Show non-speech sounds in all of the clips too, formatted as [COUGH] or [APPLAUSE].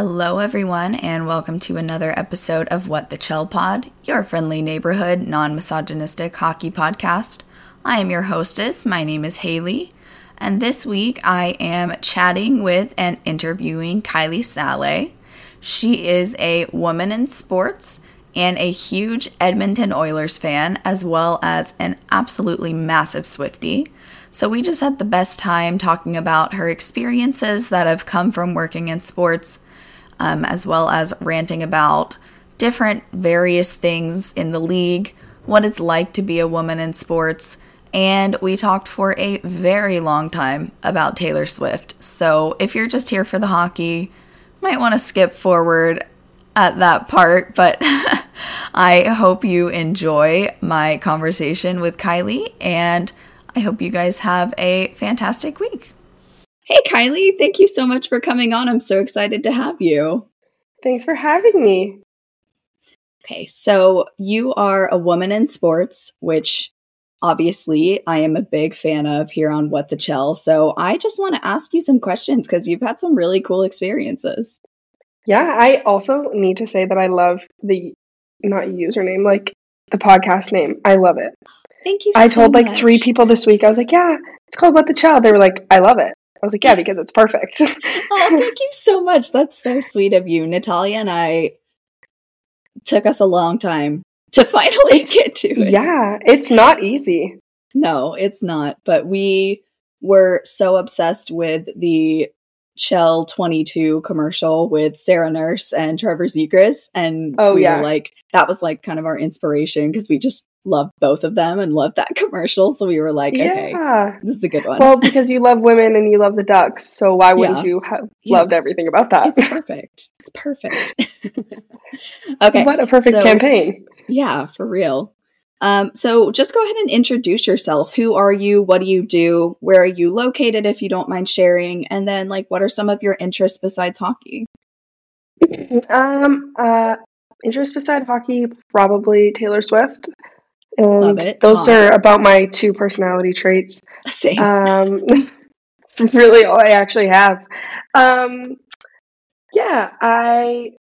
Hello, everyone, and welcome to another episode of What the Chell Pod, your friendly neighborhood, non misogynistic hockey podcast. I am your hostess. My name is Haley, and this week I am chatting with and interviewing Kylie Salai. She is a woman in sports and a huge Edmonton Oilers fan, as well as an absolutely massive Swiftie. So we just had the best time talking about her experiences that have come from working in sports um, as well as ranting about different various things in the league, what it's like to be a woman in sports, and we talked for a very long time about Taylor Swift. So if you're just here for the hockey, might want to skip forward at that part, but [LAUGHS] I hope you enjoy my conversation with Kylie and I hope you guys have a fantastic week. Hey, Kylie, thank you so much for coming on. I'm so excited to have you. Thanks for having me. Okay, so you are a woman in sports, which obviously I am a big fan of here on What the Chell. So I just want to ask you some questions because you've had some really cool experiences. Yeah, I also need to say that I love the not username, like the podcast name. I love it. Thank you. I so told like much. three people this week. I was like, "Yeah, it's called What the Chell." They were like, "I love it." I was like, "Yeah, because it's perfect." [LAUGHS] oh, thank you so much. That's so sweet of you. Natalia and I took us a long time to [LAUGHS] finally get to it. yeah, it's not easy. No, it's not. But we were so obsessed with the Chel 22 commercial with Sarah Nurse and Trevor Zegras. And Oh, we yeah. were like, that was like kind of our inspiration because we just loved both of them and loved that [LAUGHS] commercial. So we were like, okay, this is a good one. Well, because you love women and you love the Ducks, so why wouldn't Yeah. you have Yeah. loved everything about that? it's perfect. It's perfect. [LAUGHS] okay. what a perfect so- campaign. Yeah, for real. Um, so just go ahead and introduce yourself. Who are you? What do you do? Where are you located if you don't mind sharing? And then like what are some of your interests besides hockey? [CLEARS THROAT] Um, uh, interest beside hockey, probably Taylor Swift. And Love it. those Hot. are about my two personality traits. [LAUGHS] Same. Um, [LAUGHS] really all I actually have. Um, yeah, I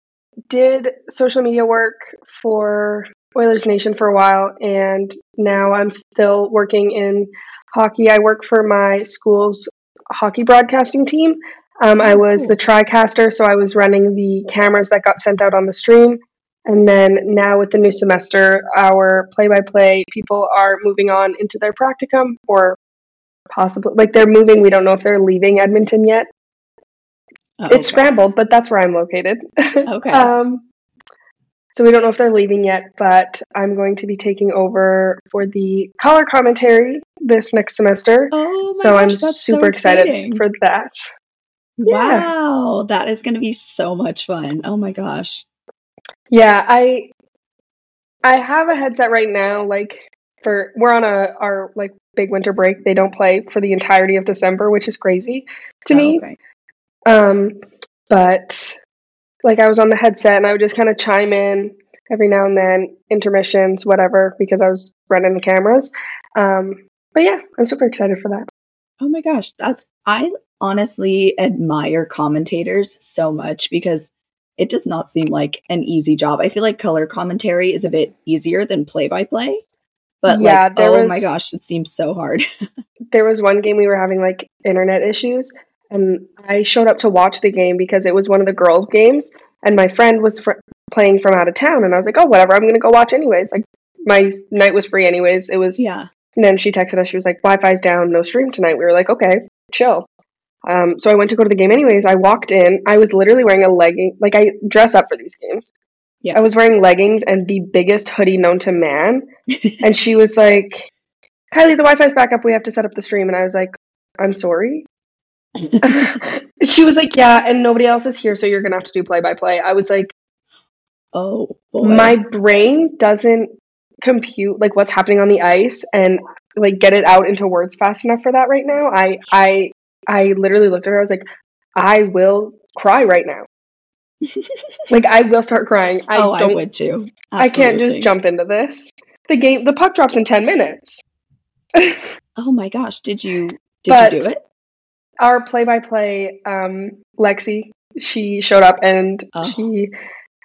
did social media work for Oilers Nation for a while, and now I'm still working in hockey. I work for my school's hockey broadcasting team. Um, I was the TriCaster, so I was running the cameras that got sent out on the stream. And then now with the new semester, our play-by-play people are moving on into their practicum, or possibly like they're moving. We don't know if they're leaving Edmonton yet. Oh, It's okay. scrambled, but that's where I'm located. [LAUGHS] Okay. um, so we don't know if they're leaving yet, but I'm going to be taking over for the color commentary this next semester. oh my so gosh, I'm super so excited for that. yeah. Wow, that is going to be so much fun. Oh my gosh. Yeah, I I have a headset right now. Like for we're on a our like big winter break. They don't play for the entirety of December, which is crazy to Oh, me. okay. Um, but like I was on the headset and I would just kind of chime in every now and then, intermissions, whatever, because I was running the cameras. Um, but yeah, I'm super excited for that. Oh my gosh, that's I honestly admire commentators so much because it does not seem like an easy job. I feel like color commentary is a bit easier than play by play. But Yeah, like, oh was- my gosh, it seems so hard. [LAUGHS] There was one game we were having like internet issues, and I showed up to watch the game because it was one of the girls' games, and my friend was fr- playing from out of town, and I was like, oh, whatever, I'm gonna go watch anyways. Like my night was free anyways. It was yeah. And then she texted us. She was like, "Wi-Fi's down, no stream tonight." We were like, "Okay, chill." Um, so I went to go to the game anyways. I walked in. I was literally wearing a legging. Like I dress up for these games. Yeah. I was wearing leggings and the biggest hoodie known to man. [LAUGHS] and she was like, "Kylie, the Wi-Fi's back up. We have to set up the stream." And I was like, "I'm sorry." [LAUGHS] she was like, "Yeah, and nobody else is here, so you're gonna have to do play-by-play." I was like, oh boy. my brain doesn't compute like what's happening on the ice and like get it out into words fast enough for that right now. I I I literally looked at her. I was like, I will cry right now. [LAUGHS] like I will start crying. I oh, I don't. would too. I can't just jump into this. The game. The puck drops in ten minutes. [LAUGHS] Oh my gosh, did you did But- you do it? Our play-by-play, um, Lexi, she showed up and Oh. she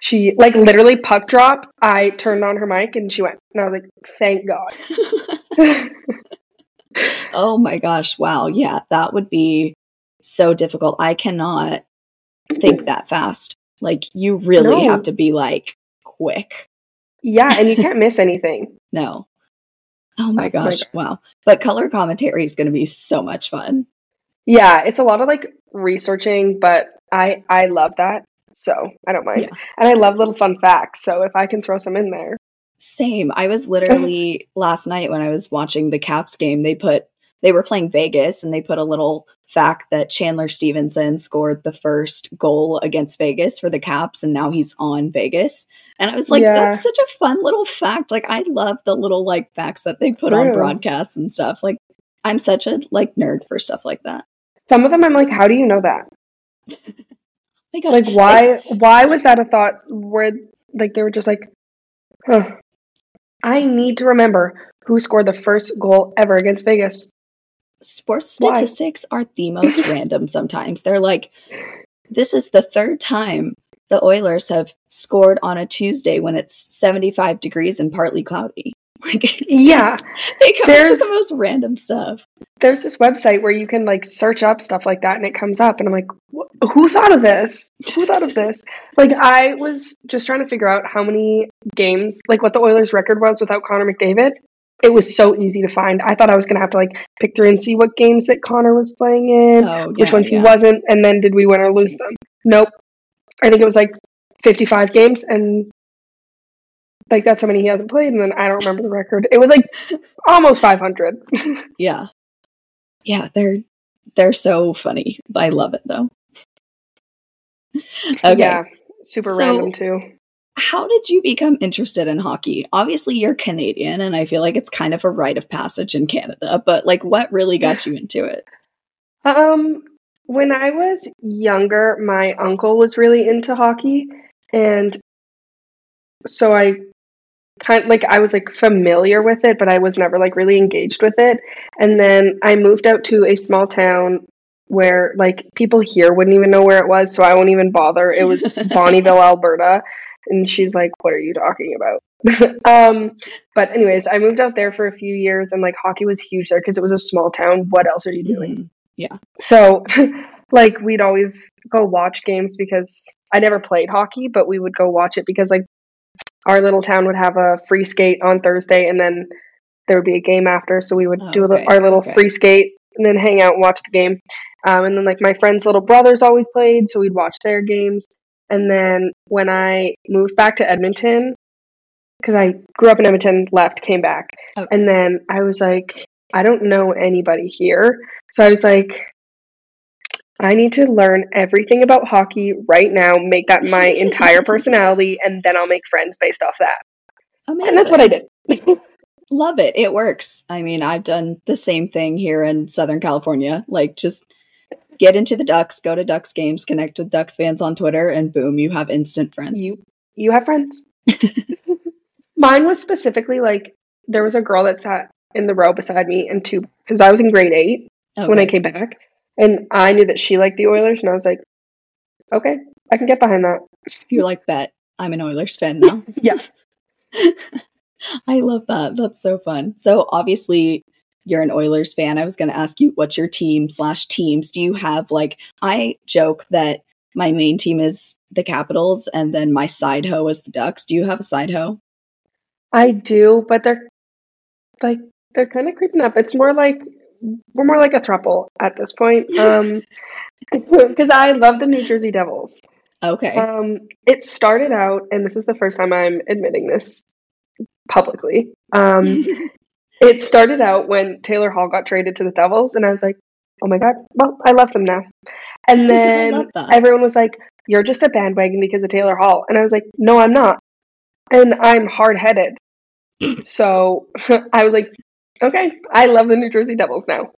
she like literally puck drop. I turned on her mic and she went, and I was like, "Thank God." [LAUGHS] [LAUGHS] oh my gosh. Wow. Yeah, that would be so difficult. I cannot think [LAUGHS] that fast. Like, you really No. have to be like quick. yeah, and you can't miss anything. No. Oh my my gosh. Wow. But color commentary is going to be so much fun. Yeah, it's a lot of like researching, but I I love that. So I don't mind. Yeah. And I love little fun facts. So if I can throw some in there. Same. I was literally [LAUGHS] last night when I was watching the Caps game, they put they were playing Vegas and they put a little fact that Chandler Stephenson scored the first goal against Vegas for the Caps and now he's on Vegas. And I was like, Yeah. that's such a fun little fact. Like I love the little like facts that they put on broadcasts and stuff. Like I'm such a like nerd for stuff like that. Some of them I'm like, how do you know that? [LAUGHS] Oh my gosh. Like why [LAUGHS] why was that a thought where like they were just like, huh. I need to remember who scored the first goal ever against Vegas. sports Why? statistics are the most [LAUGHS] random sometimes. They're like, this is the third time the Oilers have scored on a Tuesday when it's 75 degrees and partly cloudy. [LAUGHS] Like, Yeah. [LAUGHS] they come up There's- with the most random stuff. There's this website where you can like search up stuff like that and it comes up and I'm like, who thought of this? Who thought of [LAUGHS] this? Like I was just trying to figure out how many games, like what the Oilers record was without Connor McDavid. It was so easy to find. I thought I was going to have to like pick through and see what games that Connor was playing in, Oh, which ones yeah. he wasn't, and then did we win or lose them? Nope. I think it was like 55 games and like that's how many he hasn't played and then I don't remember the record. It was like [LAUGHS] almost 500. [LAUGHS] Yeah. Yeah, they're they're so funny. I love it though. Okay. Yeah, super So- random too. How did you become interested in hockey? Obviously, you're Canadian, and I feel like it's kind of a rite of passage in Canada, but like, what really got you into it? [LAUGHS] Um, when I was younger, my uncle was really into hockey, and so I kind of, like I was like familiar with it, but I was never like really engaged with it. And then I moved out to a small town where like people here wouldn't even know where it was, so I won't even bother. It was [LAUGHS] Bonnyville, Alberta. And she's like, What are you talking about? [LAUGHS] um, but anyways, I moved out there for a few years and like hockey was huge there because it was a small town. What else are you doing? Yeah. So, [LAUGHS] like, we'd always go watch games because I never played hockey, but we would go watch it because, like, our little town would have a free skate on Thursday and then there would be a game after. So, we would Oh, do okay, our little okay. free skate and then hang out and watch the game. Um, and then, like, my friend's little brothers always played, so we'd watch their games. And then when I moved back to Edmonton, because I grew up in Edmonton, left, came back, Okay. and then I was like, I don't know anybody here. So I was like, I need to learn everything about hockey right now, make that my [LAUGHS] entire personality, and then I'll make friends based off that. Amazing. And that's what I did. [LAUGHS] Love it. It works. I mean, I've done the same thing here in Southern California. Like, just get into the Ducks, go to Ducks games, connect with Ducks fans on Twitter, and boom, you have instant friends. You you have friends. [LAUGHS] Mine was specifically like there was a girl that sat in the row beside me and two because I was in grade eight when I came back, and I knew that she liked the Oilers, and I was like, okay, I can get behind that. You're like, bet I'm an Oilers fan now. [LAUGHS] yes. [LAUGHS] I love that. That's so fun. So obviously you're an Oilers fan. I was going to ask you what's your team slash teams. Do you have like I joke that my main team is the Capitals and then my side hoe is the Ducks. Do you have a side hoe? I do, but they're like they're kind of creeping up. It's more like we're more like a throuple at this point. Um, [LAUGHS] because I love the New Jersey Devils. Okay. Um, it started out, and this is the first time I'm admitting this publicly. Um, [LAUGHS] it started out when Taylor Hall got traded to the Devils, and I was like, oh my god, well, I love them now. And [LAUGHS] then everyone was like, you're just a bandwagon because of Taylor Hall. And I was like, no, I'm not. And I'm hard headed. so I was like, okay, I love the New Jersey Devils now.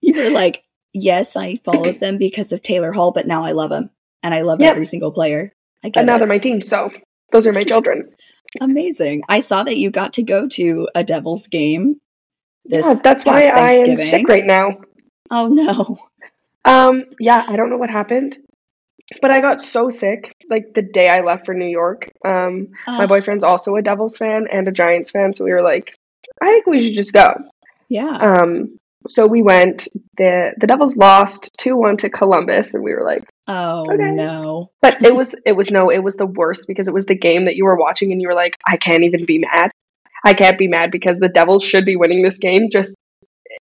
you were like, yes, I followed [CLEARS THROAT] them because of Taylor Hall, but now I love them and I love Yep. every single player. I get And now it. they're my team. So those are my [LAUGHS] children. Amazing. I saw that you got to go to a Devils game. This yeah, that's why I am sick right now. Oh no. [LAUGHS] Um, yeah, I don't know what happened. but I got so sick like the day I left for New York. Um, my boyfriend's also a Devils fan and a Giants fan, so we were like, I think we should just go. Yeah. Um, so we went. the The Devils lost two one to Columbus, and we were like, oh okay. no. but it was it was no, it was the worst because it was the game that you were watching, and you were like, I can't even be mad. I can't be mad because the Devils should be winning this game. Just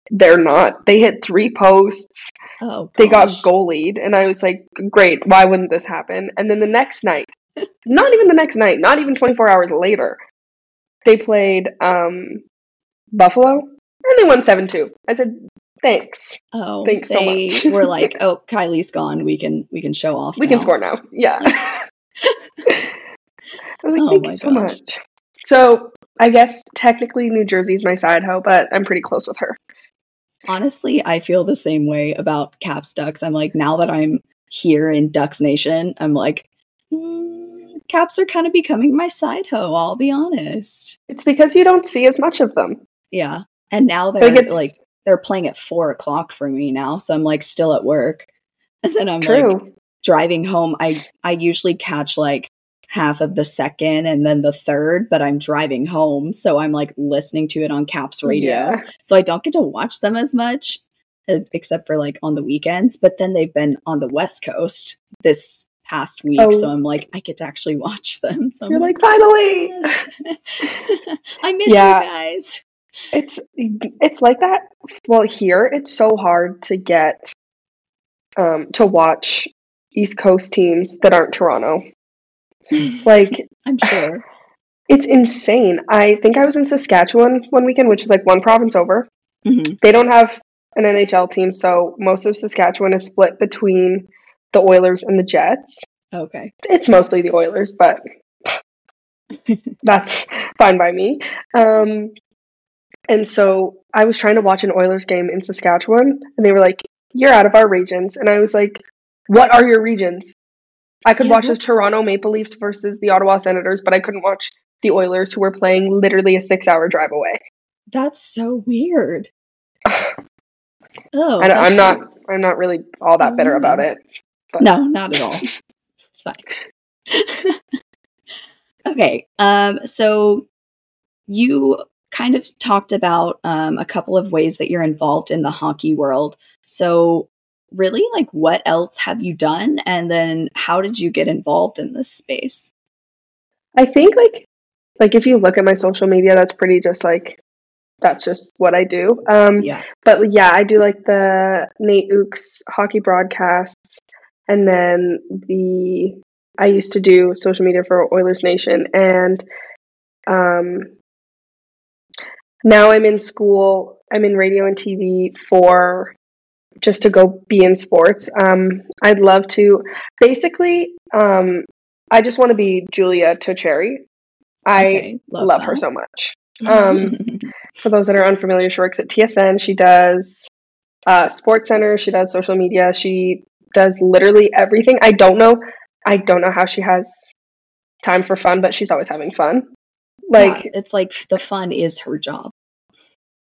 they're not. They hit three posts. Oh, They got gosh. goalied, and I was like, great. Why wouldn't this happen? And then the next night, [LAUGHS] not even the next night, not even 24 hours later, they played um, Buffalo, and they won 7 2. I said, thanks. Oh, Thanks so much. were like, [LAUGHS] "Oh, Kylie's gone. We can we can show off. We can score now. Yeah. [LAUGHS] [LAUGHS] I was like, Oh thank you so gosh. much. So I guess technically New Jersey's my side hoe, but I'm pretty close with her. Honestly, I feel the same way about Caps Ducks. I'm like, now that I'm here in Ducks Nation, I'm like, mm, Caps are kind of becoming my side hoe. I'll be honest. It's because you don't see as much of them. Yeah, and now they're Like like they're playing at four o'clock for me now, so I'm like still at work, [LAUGHS] and then I'm like driving home. I I usually catch like half of the second and then the third, but I'm driving home, so I'm like listening to it on Caps mm, Radio. Yeah. So I don't get to watch them as much, except for like on the weekends. But then they've been on the West Coast this past week, Oh. so I'm like, I get to actually watch them. So I'm You're like, finally. Oh yes. [LAUGHS] I miss Yeah. you guys. It's it's like that. Well, here it's so hard to get um to watch East Coast teams that aren't Toronto. [LAUGHS] Like I'm sure. it's insane. I think I was in Saskatchewan one weekend, which is like one province over. Mhm. They don't have an NHL team, so most of Saskatchewan is split between the Oilers and the Jets. Okay. It's mostly the Oilers, but [LAUGHS] that's fine by me. Um, and so I was trying to watch an Oilers game in Saskatchewan, and they were like, "You're out of our regions," and I was like, "What are your regions?" I could Yeah, watch the Toronto Maple Leafs versus the Ottawa Senators, but I couldn't watch the Oilers, who were playing literally a six-hour drive away. That's so weird. Oh, and I'm not, I'm not really all that so bitter about it. but- No, not at all. it's fine. [LAUGHS] okay. Um, so you kind of talked about um, a couple of ways that you're involved in the hockey world. So really like what else have you done and then how did you get involved in this space? I think like like if you look at my social media, that's pretty just like that's just what I do. Um, Yeah. but yeah, I do like the NAIT Ooks hockey broadcasts, and then the I used to do social media for Oilers Nation, and um, now I'm in school. I'm in radio and TV for just to go be in sports. Um, I'd love to. Basically, um, I just want to be Julia Tocheri. I Okay, love, her so much. [LAUGHS] Um, for those that are unfamiliar, she works at TSN. She does uh, Sports Center. She does social media. She does literally everything. I don't know. I don't know how she has time for fun, but she's always having fun. Like, Yeah, it's like the fun is her job.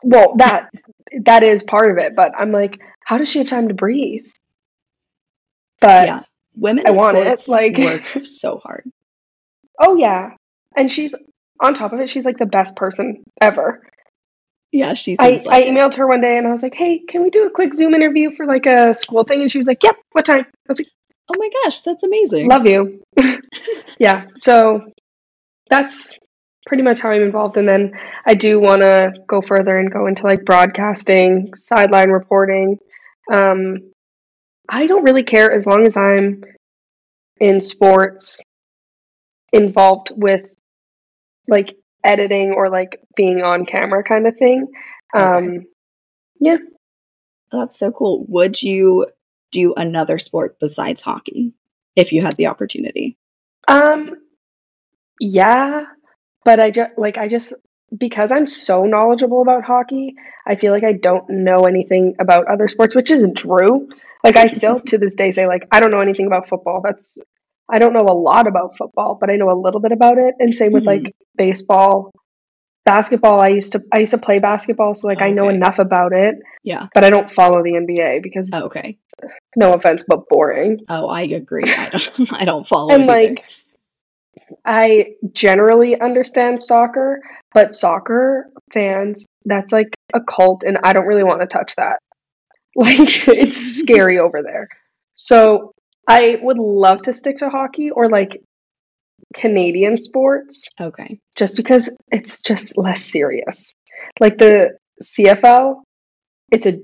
well, that that is part of it. But I'm like, how does she have time to breathe? But yeah. Women I want it, like- work [LAUGHS] so hard. oh yeah, and she's on top of it. She's like the best person ever. Yeah, she's. I, like I it. emailed her one day and I was like, hey, can we do a quick Zoom interview for like a school thing? And she was like, yep, what time? I was like, Oh my gosh, that's amazing. love you. [LAUGHS] yeah, so that's pretty much how I'm involved. And then I do want to go further and go into like broadcasting, sideline reporting. Um, I don't really care as long as I'm in sports involved with like editing or like being on camera kind of thing. Um, yeah. That's so cool. Would you do another sport besides hockey if you had the opportunity? Um, yeah, but I just like I just because I'm so knowledgeable about hockey, I feel like I don't know anything about other sports, which isn't true. Like I still [LAUGHS] to this day say like I don't know anything about football. That's I don't know a lot about football, but I know a little bit about it. And same with Mhm. like baseball. basketball I used to I used to play basketball, so like I know enough about it, Yeah. but I don't follow the NBA because Oh, okay. no offense, but boring. Oh, I agree. I don't. [LAUGHS] I don't follow. And it either. I generally understand soccer, but soccer fans, that's like a cult and I don't really want to touch that. [LAUGHS] Like it's scary over there. So I would love to stick to hockey or like Canadian sports okay. just because it's just less serious. Like the CFL, it's a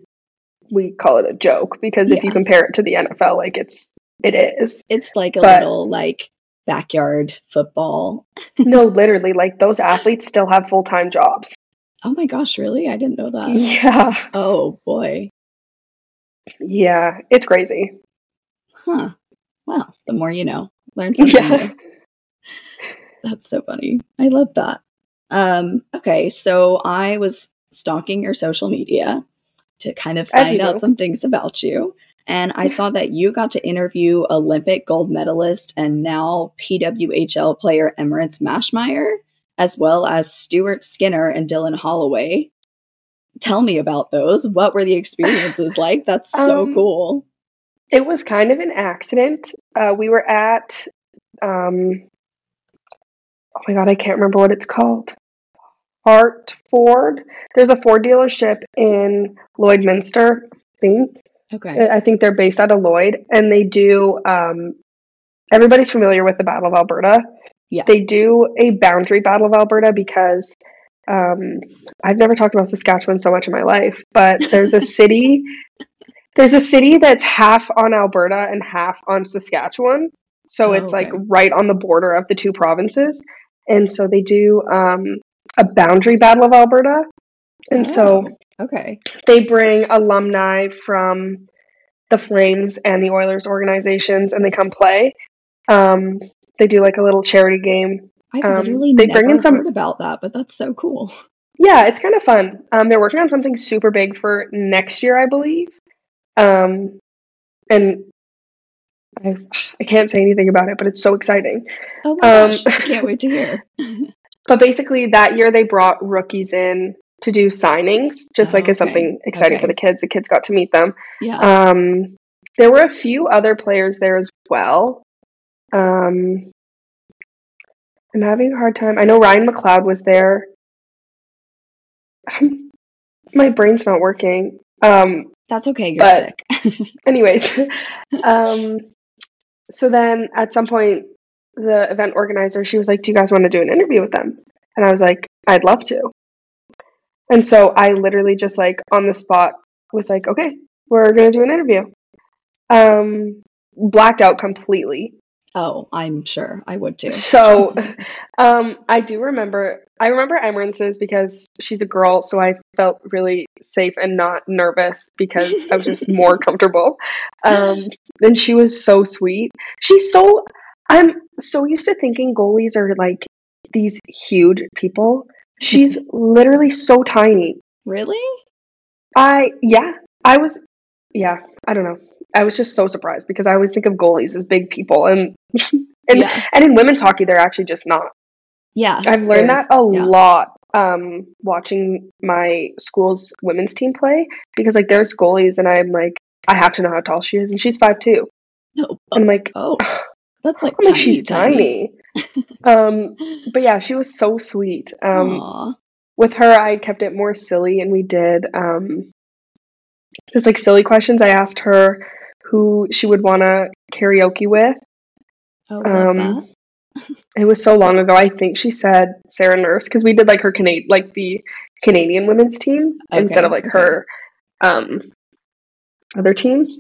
we call it a joke because if you compare it to the NFL, like it's it is. It's like a But- little like backyard football. [LAUGHS] no, literally, like those athletes still have full time jobs. Oh my gosh, really? I didn't know that. Yeah, Oh boy. yeah, it's crazy. Huh. Well, the more you know. Learn something Yeah. new. [LAUGHS] That's so funny. I love that. Um, okay, so I was stalking your social media to kind of find out some things about you. And I saw that you got to interview Olympic gold medalist and now PWHL player Emerance Maschmeyer, as well as Stuart Skinner and Dylan Holloway. Tell me about those. What were the experiences [LAUGHS] like? That's so Um, cool. It was kind of an accident. Uh, we were at, um, oh my god, I can't remember what it's called. Hart Ford. There's a Ford dealership in Lloydminster, I think. Okay. I think they're based out of Lloyd, and they do. Um, everybody's familiar with the Battle of Alberta. Yeah. They do a boundary Battle of Alberta because um, I've never talked about Saskatchewan so much in my life, but there's a [LAUGHS] city. there's a city that's half on Alberta and half on Saskatchewan, so Oh, it's like right on the border of the two provinces, and so they do um, a boundary Battle of Alberta, and so Oh, okay. they bring alumni from the Flames and the Oilers organizations and they come play. Um, they do like a little charity game. I've Um, literally they never bring in some- heard about that, but that's so cool. Yeah, it's kind of fun. Um, they're working on something super big for next year, I believe. Um, and I, I can't say anything about it, but it's so exciting. Oh my Um, gosh, I can't wait to hear. [LAUGHS] But basically, that year they brought rookies in to do signings, just like as Okay, something exciting for the kids. The kids got to meet them. Yeah. Um, there were a few other players there as well. Um, I'm having a hard time. I know Ryan McLeod was there. My brain's not working. Um, that's okay. You're but- sick. [LAUGHS] anyways, [LAUGHS] um, so then at some point, the event organizer she was like, "Do you guys want to do an interview with them?" And I was like, "I'd love to." And so I literally just like on the spot was like, "Okay, we're gonna do an interview." Um, blacked out completely. oh, I'm sure I would too. So, [LAUGHS] um, I do remember. I remember Emerance's because she's a girl, so I felt really safe and not nervous because I was just more [LAUGHS] comfortable. Um, and she was so sweet. She's so. I'm so used to thinking goalies are like these huge people. She's literally so tiny. really? I yeah, I was yeah, I don't know. I was just so surprised because I always think of goalies as big people and [LAUGHS] and yeah. and in women's hockey they're actually just not. Yeah. I've learned that a yeah. lot um watching my school's women's team play because like there's goalies and I'm like I have to know how tall she is and she's five two. No. I'm like Oh, [SIGHS] that's like I'm like she's tiny. Um but yeah, she was so sweet. Um with her I kept it more silly and we did um just like silly questions. I asked her who she would want to karaoke with. Oh. Um it was so long ago. I think she said Sarah Nurse because we did like her Canadian like the Canadian women's team instead of Okay, like her um other teams.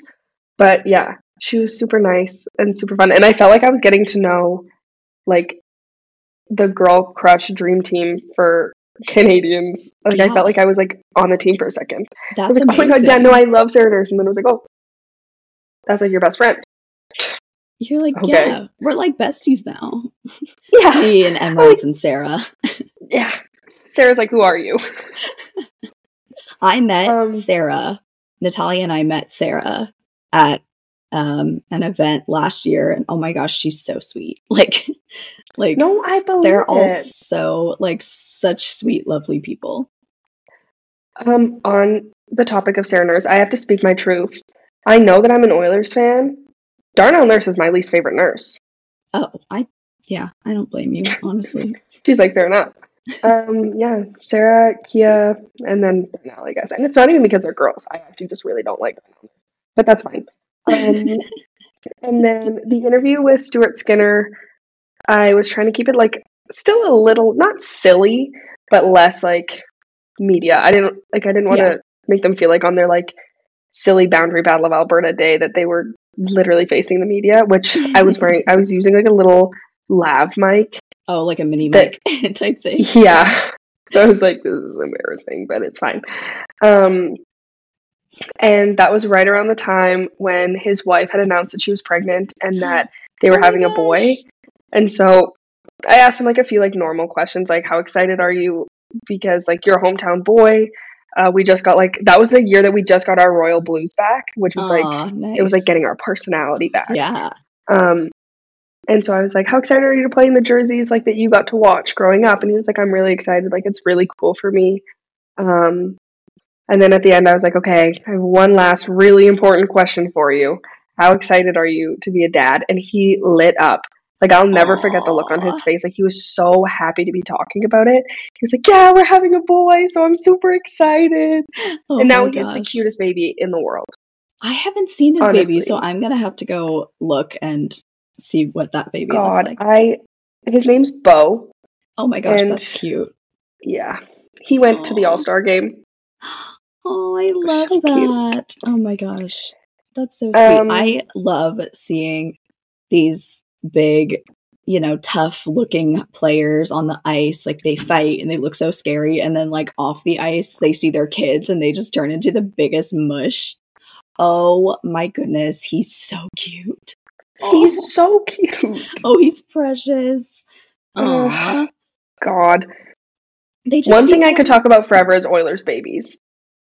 But yeah, she was super nice and super fun and I felt like I was getting to know like the girl crush dream team for Canadians. Like I felt like I was like on the team for a second. I was like, amazing. oh my god, yeah, no, I love Sarah Nurse. And then I was like, oh, that's like your best friend. You're like, Okay. yeah, we're like besties now. [LAUGHS] Yeah, Me and [LAUGHS] Emerance and Sarah. [LAUGHS] yeah. Sarah's like, who are you? I met Um, Sarah. Natalia and I met Sarah at um, an event last year, and oh my gosh, she's so sweet. Like like no, I believe they're all it. so like such sweet, lovely people. Um, on the topic of Sarah Nurse, I have to speak my truth. I know that I'm an Oilers fan. Darnell Nurse is my least favorite nurse. Oh, I yeah, I don't blame you, [LAUGHS] honestly. She's like, fair enough. Um, yeah, Sarah, Kia, and then Darnell, I guess. And it's not even because they're girls. I actually just really don't like them. But that's fine. Um, [LAUGHS] and then the interview with Stuart Skinner, I was trying to keep it like still a little not silly, but less like media. I didn't like I didn't want to Yeah. make them feel like on their like silly boundary battle of Alberta day that they were literally facing the media, which I was wearing I was using like a little lav mic. Oh, like a mini That- mic [LAUGHS] type thing. Yeah. So [LAUGHS] I was like, this is embarrassing, but it's fine. Um and that was right around the time when his wife had announced that she was pregnant and that they were Oh having a boy. And so I asked him like a few like normal questions, like how excited are you? Because like you're a hometown boy. Uh, we just got like that was the year that we just got our royal blues back, which was like nice. it was like getting our personality back. Yeah. Um, and so I was like, "How excited are you to play in the jerseys like that you got to watch growing up?" And he was like, "I'm really excited. Like it's really cool for me." Um, and then at the end, I was like, "Okay, I have one last really important question for you. How excited are you to be a dad?" And he lit up. Like I'll never forget the look on his face. Like he was so happy to be talking about it. He was like, "Yeah, we're having a boy, so I'm super excited." Oh and now he is the cutest baby in the world. I haven't seen his baby, so I'm gonna have to go look and see what that baby looks God, like. I his name's Bo. oh my gosh, and- that's cute. Yeah. He went to the All Star game. [GASPS] Oh, I love So cute. that. Oh my gosh. That's so sweet. Um, I love seeing these big, you know, tough looking players on the ice. Like they fight and they look so scary. And then, like, off the ice, they see their kids and they just turn into the biggest mush. Oh my goodness. He's so cute. He's so cute. Oh, he's precious. Oh God. They just One thing I could talk about forever is Oilers babies.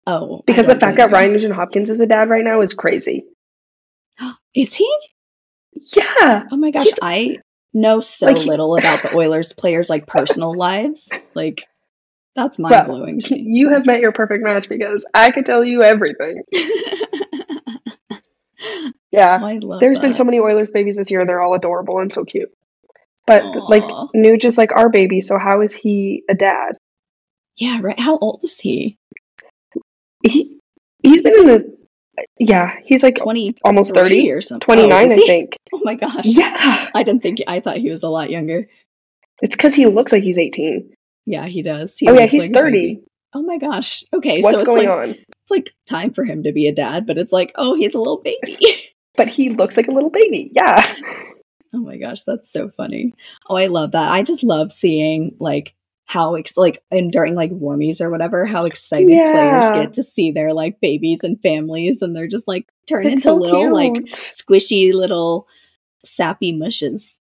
Oh, Because the fact that Ryan Nugent Hopkins is a dad right now is crazy. [GASPS] is he? Yeah. Oh my gosh, He's- I know so Like, he- little about the [LAUGHS] Oilers players' like personal lives. Like that's mind blowing to me. You have met your perfect match because I could tell you everything. [LAUGHS] Yeah. Oh, love There's been so many Oilers babies this year. They're all adorable and so cute. But like Aw. Nuge is like our baby, so how is he a dad? Yeah, right. How old is he? He he's been in the yeah, he's like Twenty almost 30. or something. 29, Oh, I think. [LAUGHS] Oh my gosh. Yeah. I didn't think I thought he was a lot younger. It's because he looks like he's 18. Yeah, he does. He oh, yeah, he's like 30. baby. Oh my gosh. Okay, What's so it's going like on? it's like time for him to be a dad, but it's like, oh, he's a little baby. [LAUGHS] But he looks like a little baby. Yeah. [LAUGHS] Oh my gosh, that's so funny. Oh, I love that. I just love seeing like how ex- like and during like warmies or whatever, how excited players get to see their like babies and families, and they're just like turn It's into so little like squishy little sappy mushes.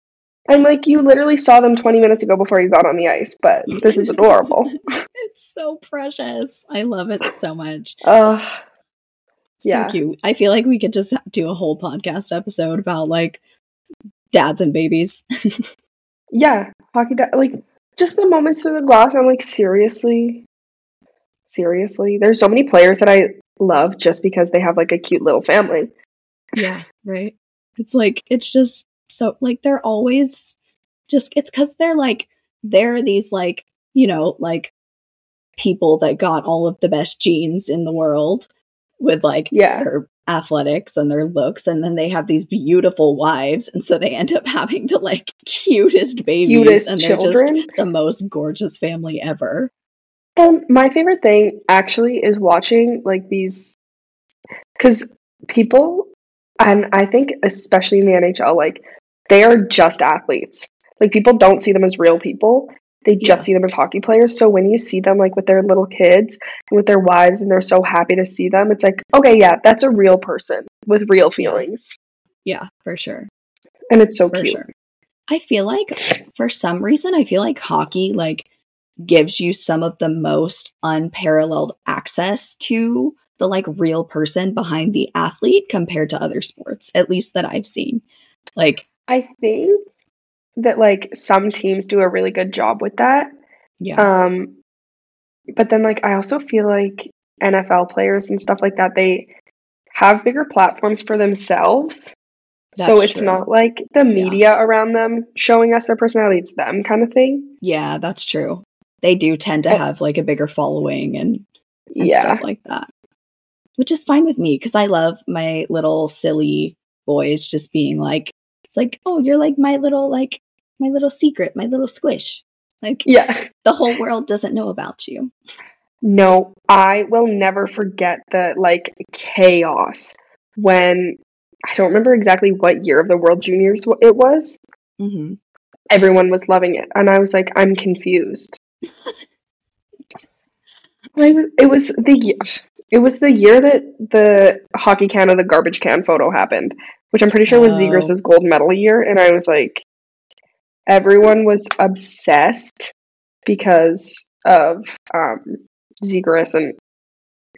And like you literally saw them 20 minutes ago before you got on the ice, but this is adorable. [LAUGHS] it's so precious. I love it so much. Ugh. So Yeah. cute. I feel like we could just do a whole podcast episode about like dads and babies. [LAUGHS] yeah. Hockey, da- like just the moments through the glass. I'm like, seriously? Seriously? There's so many players that I love just because they have like a cute little family. Yeah, right. It's like it's just so like they're always just it's cuz they're like they're these like, you know, like people that got all of the best genes in the world with like Yeah. their athletics and their looks and then they have these beautiful wives and so they [LAUGHS] end up having the like cutest babies Cutest and they're children. just the most gorgeous family ever. And my favorite thing actually is watching like these because people, and I think especially in the NHL, like they are just athletes. Like people don't see them as real people. They just Yeah. see them as hockey players. So when you see them like with their little kids and with their wives and they're so happy to see them, it's like, okay, yeah, that's a real person with real feelings. Yeah, for sure. And it's so for cute. sure. I feel like for some reason I feel like hockey like gives you some of the most unparalleled access to the like real person behind the athlete compared to other sports, at least that I've seen. Like I think that like some teams do a really good job with that. Yeah. Um, but then like I also feel like NFL players and stuff like that they have bigger platforms for themselves. so it's true. not like the Yeah. media around them showing us their personality, it's them kind of thing. yeah, that's true. They do tend to Uh, have like a bigger following and, and yeah. stuff like that. Which is fine with me because I love my little silly boys just being like, it's like, oh, you're like my little, like, my little secret, my little squish. Like, Yeah. the whole world doesn't know about you. No, I will never forget the like chaos when I don't remember exactly what year of the World Juniors it was. hmm Everyone was loving it, and I was like, I'm confused. It was the year. It was the year that the Hockey Canada garbage can photo happened, which I'm pretty sure was Oh. Gold medal year, and I was like, everyone was obsessed because of um, and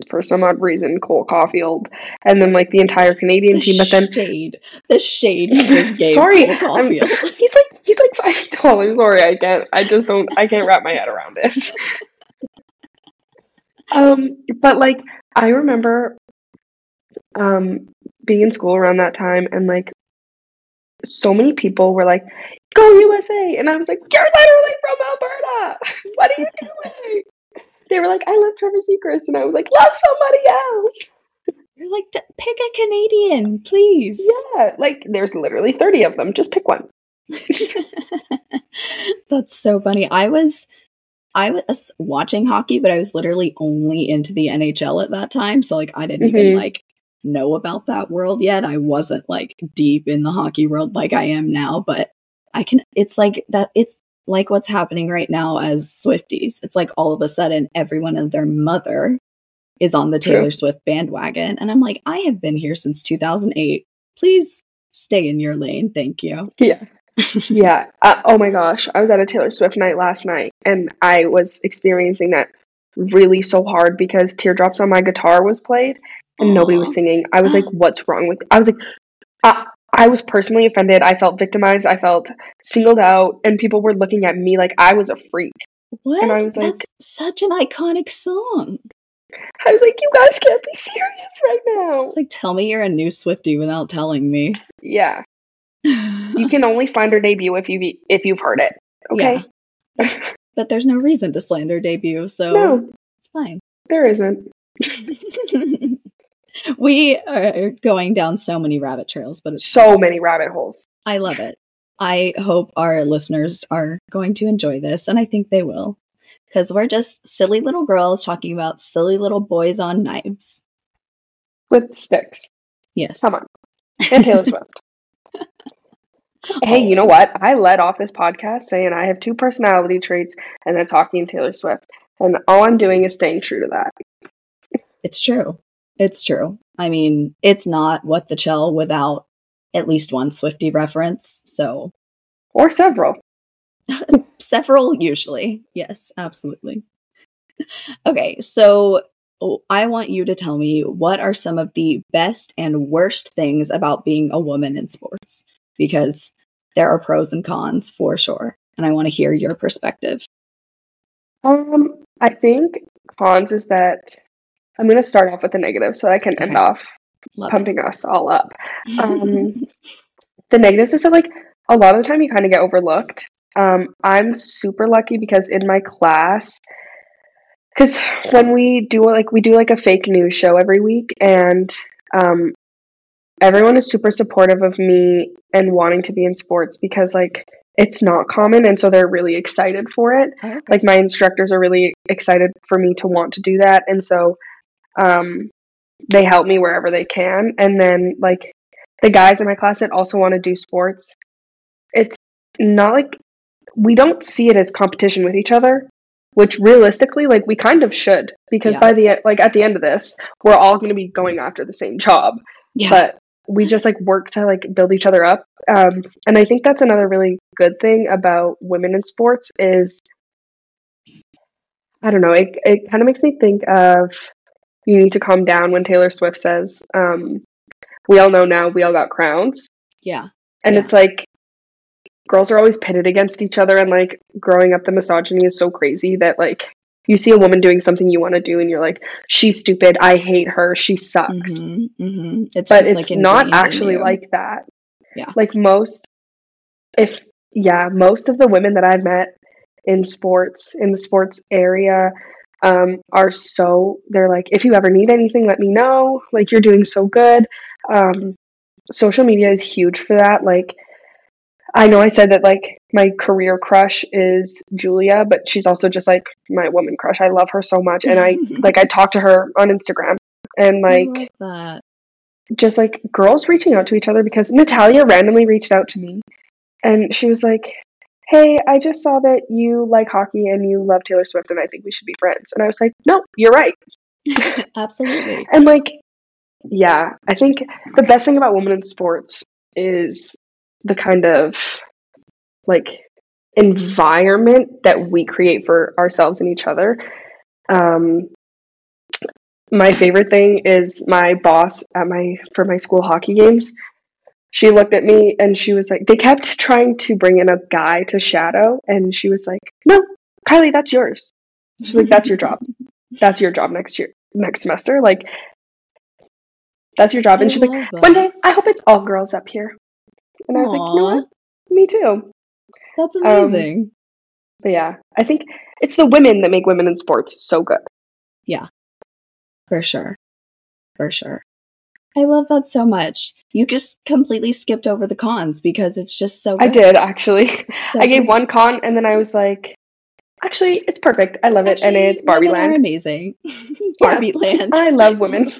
for some odd reason Cole Caufield, and then like the entire Canadian The team. But then shade, the shade just [LAUGHS] sorry, Cole I'm- Caufield. he's like he's like five feet [LAUGHS] tall. I'm sorry, I can't. I just don't. I can't wrap my head around it. [LAUGHS] um, but like I remember, um, being in school around that time, and like so many people were like, "Go USA!" and I was like, "You're literally from Alberta. [LAUGHS] What are you doing?" They were like, "I love Trevor Zegras," and I was like, "Love somebody else." You're like, "D- pick a Canadian, please. Yeah, like there's literally thirty of them. Just pick one. [LAUGHS] That's so funny. I was I was watching hockey, but I was literally only into the NHL at that time, so like I didn't even Mhm. like know about that world yet. I wasn't like deep in the hockey world like I am now, but I can it's like that it's like what's happening right now as Swifties. It's like all of a sudden everyone and their mother is on the. Taylor Swift bandwagon and I'm like I have been here since 2008. Please stay in your lane, thank you. Yeah. [LAUGHS] yeah. Uh, oh my gosh. I was at a Taylor Swift night last night and I was experiencing that really so hard because Teardrops on My Guitar was played and nobody was singing. I was like, what's wrong with I was like, I, I was personally offended. I felt victimized. I felt singled out and people were looking at me like I was a freak. What? And I was like- That's such an iconic song. I was like, you guys can't be serious right now. It's like, tell me you're a new Swifty without telling me. Yeah. You [LAUGHS] can only slander debut if you if you've heard it. Okay? But there's no reason to slander debut, so No, it's fine. there isn't. [LAUGHS] we are going down so many rabbit trails, but it's So many rabbit holes. I love it. I hope our listeners are going to enjoy this, and I think they will. Because we're just silly little girls talking about silly little boys on knives. With sticks. Yes. Come on. And Taylor Swift. [LAUGHS] Hey, you know what? I led off this podcast saying I have two personality traits, and that's hockey and Taylor Swift. And all I'm doing is staying true to that. It's true. It's true. I mean, it's not what the Chell without at least one Swifty reference. So Or several. [LAUGHS] several usually. Yes, absolutely. okay, so oh, I want you to tell me what are some of the best and worst things about being a woman in sports because there are pros and cons for sure, and I want to hear your perspective. Um, I think cons is that I'm going to start off with the negative so I can end Okay. off Love pumping us all up. [LAUGHS] um, the negatives is that like a lot of the time you kind of get overlooked. Um, I'm super lucky because in my class, because when we do like we do like a fake news show every week, and um, everyone is super supportive of me and wanting to be in sports because like it's not common, and so they're really excited for it Okay. like my instructors are really excited for me to want to do that and so um they help me wherever they can and then like the guys in my class that also want to do sports it's not like we don't see it as competition with each other which realistically like we kind of should because Yeah. by the like at the end of this we're all going to be going after the same job yeah. but we just like work to like build each other up um, and i think that's another really good thing about women in sports is i don't know it, it kind of makes me think of you need to calm down when taylor swift says um, we all know now we all got crowns yeah. and Yeah. it's like girls are always pitted against each other and like growing up the misogyny is so crazy that like you see a woman doing something you want to do and you're like she's stupid i hate her she sucks Mm-hmm, mm-hmm. It's but it's like, not actually like that Yeah. like most if yeah most of the women that i've met in sports in the sports area um, are so they're like if you ever need anything let me know. Like you're doing so good. Um, social media is huge for that. Like i know i said that like my career crush is julia but she's also just like my woman crush. I love her so much. And i [LAUGHS] like i talk to her on instagram. And like that. just like girls reaching out to each other because Natalia randomly reached out to me. And she was like, Hey, I just saw that you like hockey and you love Taylor Swift and I think we should be friends. And I was like, No, you're right. [LAUGHS] Absolutely. [LAUGHS] And like, yeah, I think the best thing about women in sports is the kind of like environment that we create for ourselves and each other. Um, my favorite thing is my boss at my for my school hockey games. She looked at me and she was like, they kept trying to bring in a guy to shadow, and she was like, "No, Kylie, that's yours." She's like, "That's your job. [LAUGHS] That's your job next year, next semester. Like, that's your job." And I she's like, love "One day, I hope it's all girls up here." And I was like, "You know what? Me too." That's Um, amazing. But yeah, I think it's the women that make women in sports so good. Yeah, for sure. For sure. I love that so much. You just completely skipped over the cons because it's just so I did actually. [LAUGHS] So I gave good. one con, and then I was like, "Actually, it's perfect. I love it, and it's Barbie Land. amazing. [LAUGHS] [LAUGHS] Barbie Land. I love women."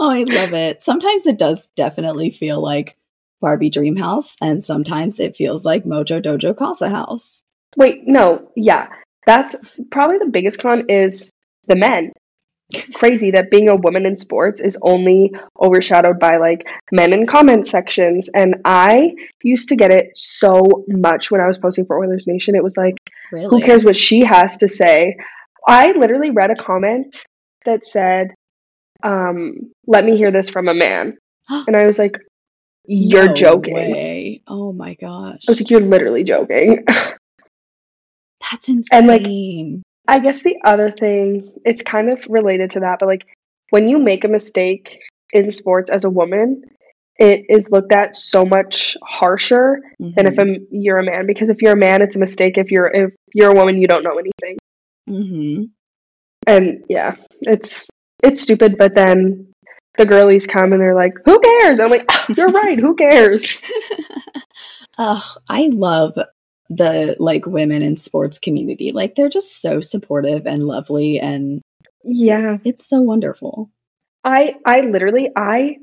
Oh, I love it. Sometimes it does definitely feel like Barbie Dream House, and sometimes it feels like Mojo Dojo Casa House. Wait, no, yeah, that's probably the biggest con is the men. Crazy that being a woman in sports is only overshadowed by like men in comment sections, and I used to get it so much when I was posting for Oilers Nation. It was like, Really? who cares what she has to say? I literally read a comment that said, um, "Let me hear this from a man," [GASPS] and I was like, "You're No joking." Way. Oh my gosh. I was like, "You're literally joking." [LAUGHS] That's insane. And, like, I guess the other thing, it's kind of related to that, but like when you make a mistake in sports as a woman, it is looked at so much harsher than if a, you're a man. Because if you're a man, it's a mistake. If you're if you're a woman, you don't know anything. mm-hmm. And yeah, it's it's stupid. But then the girlies come and they're like, "Who cares?" I'm like, "Ah, "You're right. Who cares?" [LAUGHS] oh, I love the like women in sports community. Like they're just so supportive and lovely and Yeah, it's so wonderful. I I literally I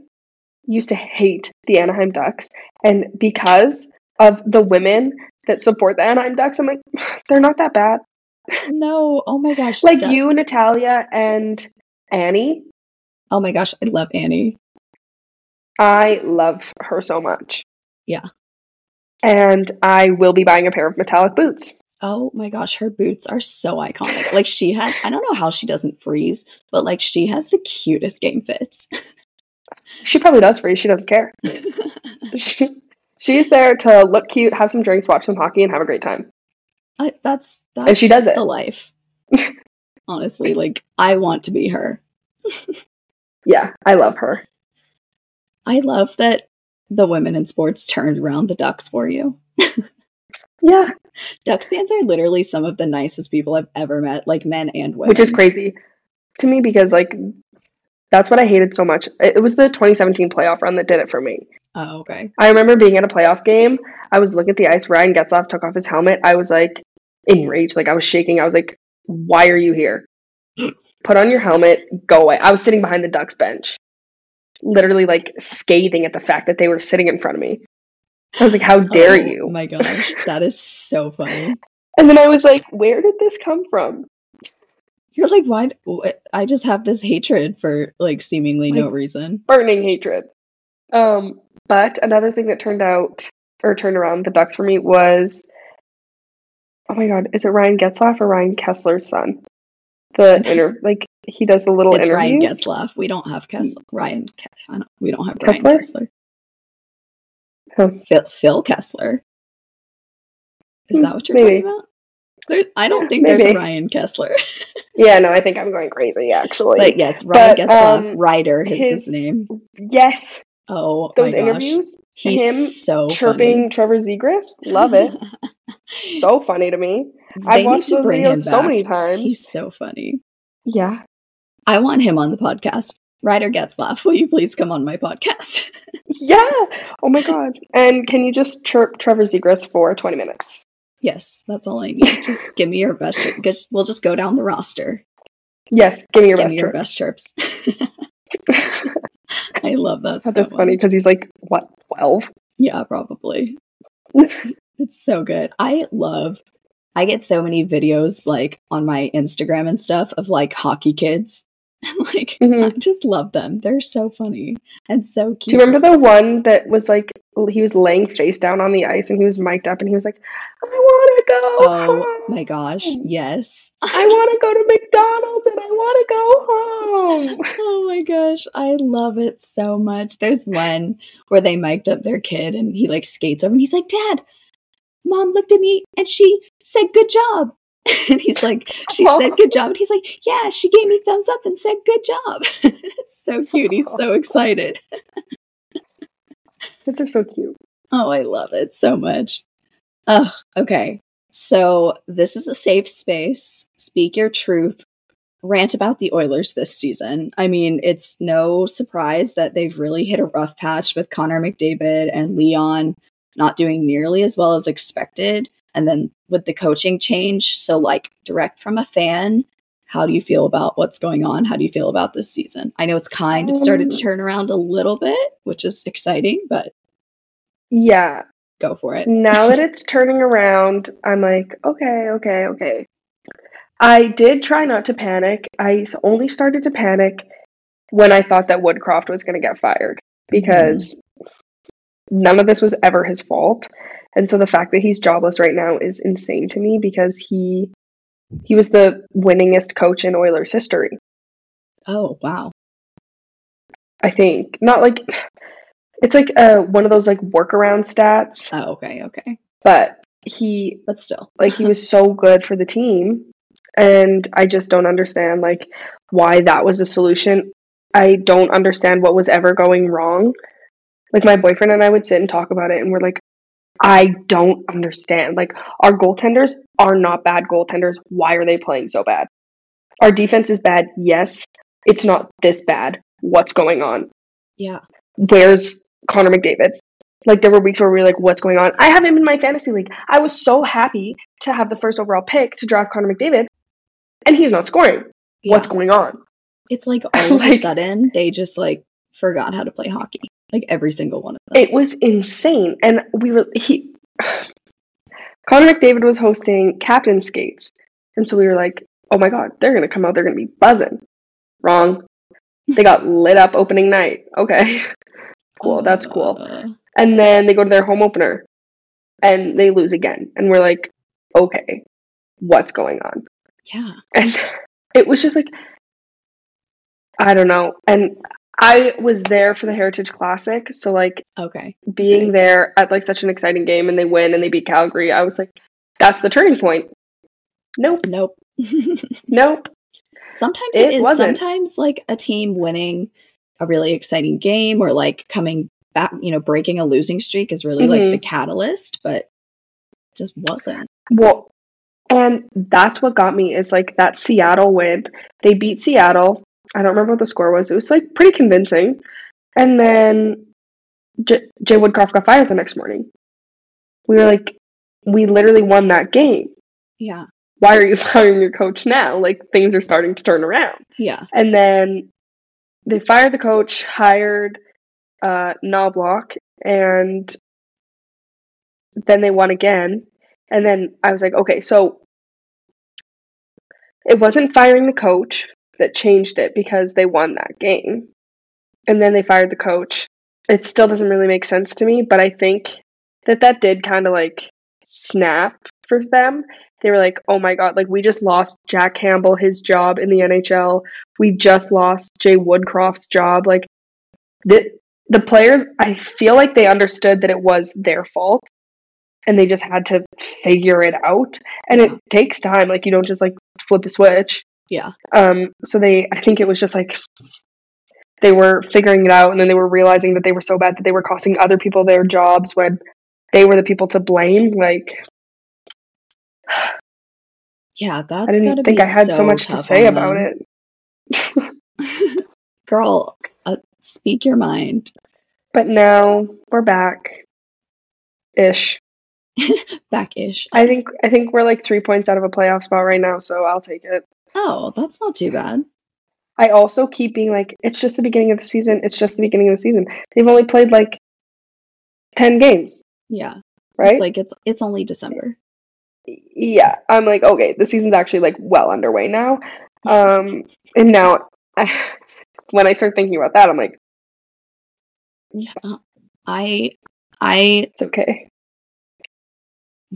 used to hate the Anaheim Ducks, and because of the women that support the Anaheim Ducks, I'm like, [SIGHS] they're not that bad. No, oh my gosh. Like Duck- you, Natalia, and Annie, Oh my gosh, I love Annie. I love her so much. Yeah. And I will be buying a pair of metallic boots. Oh my gosh, her boots are so iconic. Like she has I don't know how she doesn't freeze, but like she has the cutest game fits. [LAUGHS] She probably does you. She doesn't care. [LAUGHS] She, she's there to look cute, have some drinks, watch some hockey, and have a great time. I, that's that's And she does it. the life. [LAUGHS] Honestly, like I want to be her. Yeah, I love her. I love that the women in sports turned around the Ducks for you. [LAUGHS] Yeah, Ducks fans are literally some of the nicest people I've ever met, like men and women. which is crazy to me because like that's what I hated so much. It was the 2017 playoff run that did it for me. Oh, okay. I remember being at a playoff game. I was looking at the ice. Ryan Getzlaff took off his helmet. I was like enraged. Like I was shaking. I was like, "Why are you here? [GASPS] Put on your helmet. Go away." I was sitting behind the Ducks bench, literally like scathing at the fact that they were sitting in front of me. I was like, "How dare Oh you?" my gosh, that is so funny. [LAUGHS] And then I was like, "Where did this come from?" You're like, why? I just have this hatred for like seemingly no reason. burning hatred. Um, but another thing that turned out or turned around the Ducks for me was, oh my god, is it Ryan Getzlaff or Ryan Kesler's son? The [LAUGHS] inner like he does the little It's Ryan interviews. Getzlaff. We don't have Kessler. Ryan. Ke- I don't, we don't have Kessler? Ryan Kesler. Who? Phil, Phil Kessler. Is Hmm, that what you're maybe. talking about? There, I don't Yeah, think there's a. Ryan Kesler. [LAUGHS] Yeah, no, I think I'm going crazy actually. but yes, Ryan But, Getzlaff. um, Ryder is his, his- name. yes, Oh, those interviews, He's him so chirping Trevor Zegras, love it. [LAUGHS] so funny to me. They I've watched those videos so many times. He's so funny. Yeah, I want him on the podcast. Ryder Getzlaff, will you please come on my podcast? [LAUGHS] yeah. Oh my god. And can you just chirp Trevor Zegras for 20 minutes? yes, that's all I need. [LAUGHS] Just give me your best. Chir- just, we'll just go down the roster. Yes, give me your give best me your best chirps. [LAUGHS] I love that. so That's funny because he's like what 12. Yeah, probably. It's so good. I love I get so many videos like on my Instagram and stuff of like hockey kids. [LAUGHS] Like Mhm. I just love them. They're so funny and so cute. Do you remember the one that was like he was laying face down on the ice and he was mic'd up and he was like, I want to go. Oh home. my gosh. Yes. I want to go to McDonald's and I want to go home. [LAUGHS] oh my gosh. I love it so much. There's one where they mic'd up their kid and he like skates over and he's like, Dad, mom looked at me and she said good job. [LAUGHS] and he's like, She [LAUGHS] said good job. And he's like, Yeah, she gave me thumbs up and said good job. [LAUGHS] it's so cute. He's so excited. Kids are so cute. Oh, I love it so much. Oh, okay. So this is a safe space. Speak your truth. Rant about the Oilers this season. I mean, it's no surprise that they've really hit a rough patch with Connor McDavid and Leon not doing nearly as well as expected. And then with the coaching change, so like direct from a fan, how do you feel about what's going on? How do you feel about this season? I know it's kind of started to Um, turn around a little bit, which is exciting, but Yeah. go for it. Now that [LAUGHS] it's turning around, I'm like, okay, okay, okay. I did try not to panic. I only started to panic when I thought that Woodcroft was going to get fired because none of this was ever his fault. And so the fact that he's jobless right now is insane to me because he he was the winningest coach in Oilers history. Oh, wow. I think. Not like it's like uh one of those like workaround stats, Oh, okay, okay. but he But still. like he was [LAUGHS] so good for the team and i just don't understand like why that was a solution i don't understand what was ever going wrong like my boyfriend and i would sit and talk about it and we're like i don't understand like our goaltenders are not bad goaltenders why are they playing so bad our defense is bad yes it's not this bad what's going on Yeah. where's Connor McDavid? Like there were weeks where we were like, what's going on? I have him in my fantasy league. I was so happy to have the first overall pick to draft Connor McDavid, and he's not scoring. What's going on? It's like [LAUGHS] all of a sudden they just like forgot how to play hockey. Like every single one of them. It was insane. And we were he [SIGHS] Connor McDavid was hosting captain skates. And so we were like, oh my god, they're gonna come out, they're gonna be buzzing. Wrong. They got [LAUGHS] lit up opening night. Okay. [LAUGHS] cool, that's cool. Uh, And then they go to their home opener and they lose again. And we're like, okay, what's going on? yeah. And [LAUGHS] it was just like, I don't know. And I was there for the Heritage Classic. So, like, Okay. being Okay. there at like such an exciting game and they win and they beat Calgary, I was like, that's the turning point. Nope, Nope. [LAUGHS] nope. sometimes it It is wasn't. sometimes like a team winning a really exciting game or like coming back, you know, breaking a losing streak is really like Mhm. the catalyst, but it just wasn't. Well, and that's what got me is like that Seattle win. They beat Seattle. I don't remember what the score was. It was like pretty convincing. And then J- Jay Woodcroft got fired the next morning. We were like, we literally won that game. Yeah. Why are you [LAUGHS] firing your coach now? Like things are starting to turn around. Yeah. And then they fired the coach, hired uh, Knoblauch, and then they won again. And then I was like, okay, so it wasn't firing the coach that changed it because they won that game. And then they fired the coach. It still doesn't really make sense to me, but I think that that did kind of like snap for them. They were like, oh my god, like we just lost Jack Campbell his job in the NHL. We just lost Jay Woodcroft's job. Like, th- the players, I feel like they understood that it was their fault and they just had to figure it out. And it takes time. Like you don't just like flip a switch. Yeah. Um, so they, I think it was just like they were figuring it out, and then they were realizing that they were so bad that they were costing other people their jobs when they were the people to blame. Like Yeah, that's I didn't think I had so, much to say about them. it. [LAUGHS] [LAUGHS] Girl, uh, speak your mind. But now we're back, ish. [LAUGHS] Back ish. I think I think we're like three points out of a playoff spot right now, so I'll take it. Oh, that's not too bad. I also keep being like, it's just the beginning of the season. It's just the beginning of the season. They've only played like ten games, Yeah. right? It's like it's it's only December. yeah, I'm like, okay, the season's actually like well underway now. Um, and now, I, [LAUGHS] when I start thinking about that, I'm like, Yeah. I I it's okay.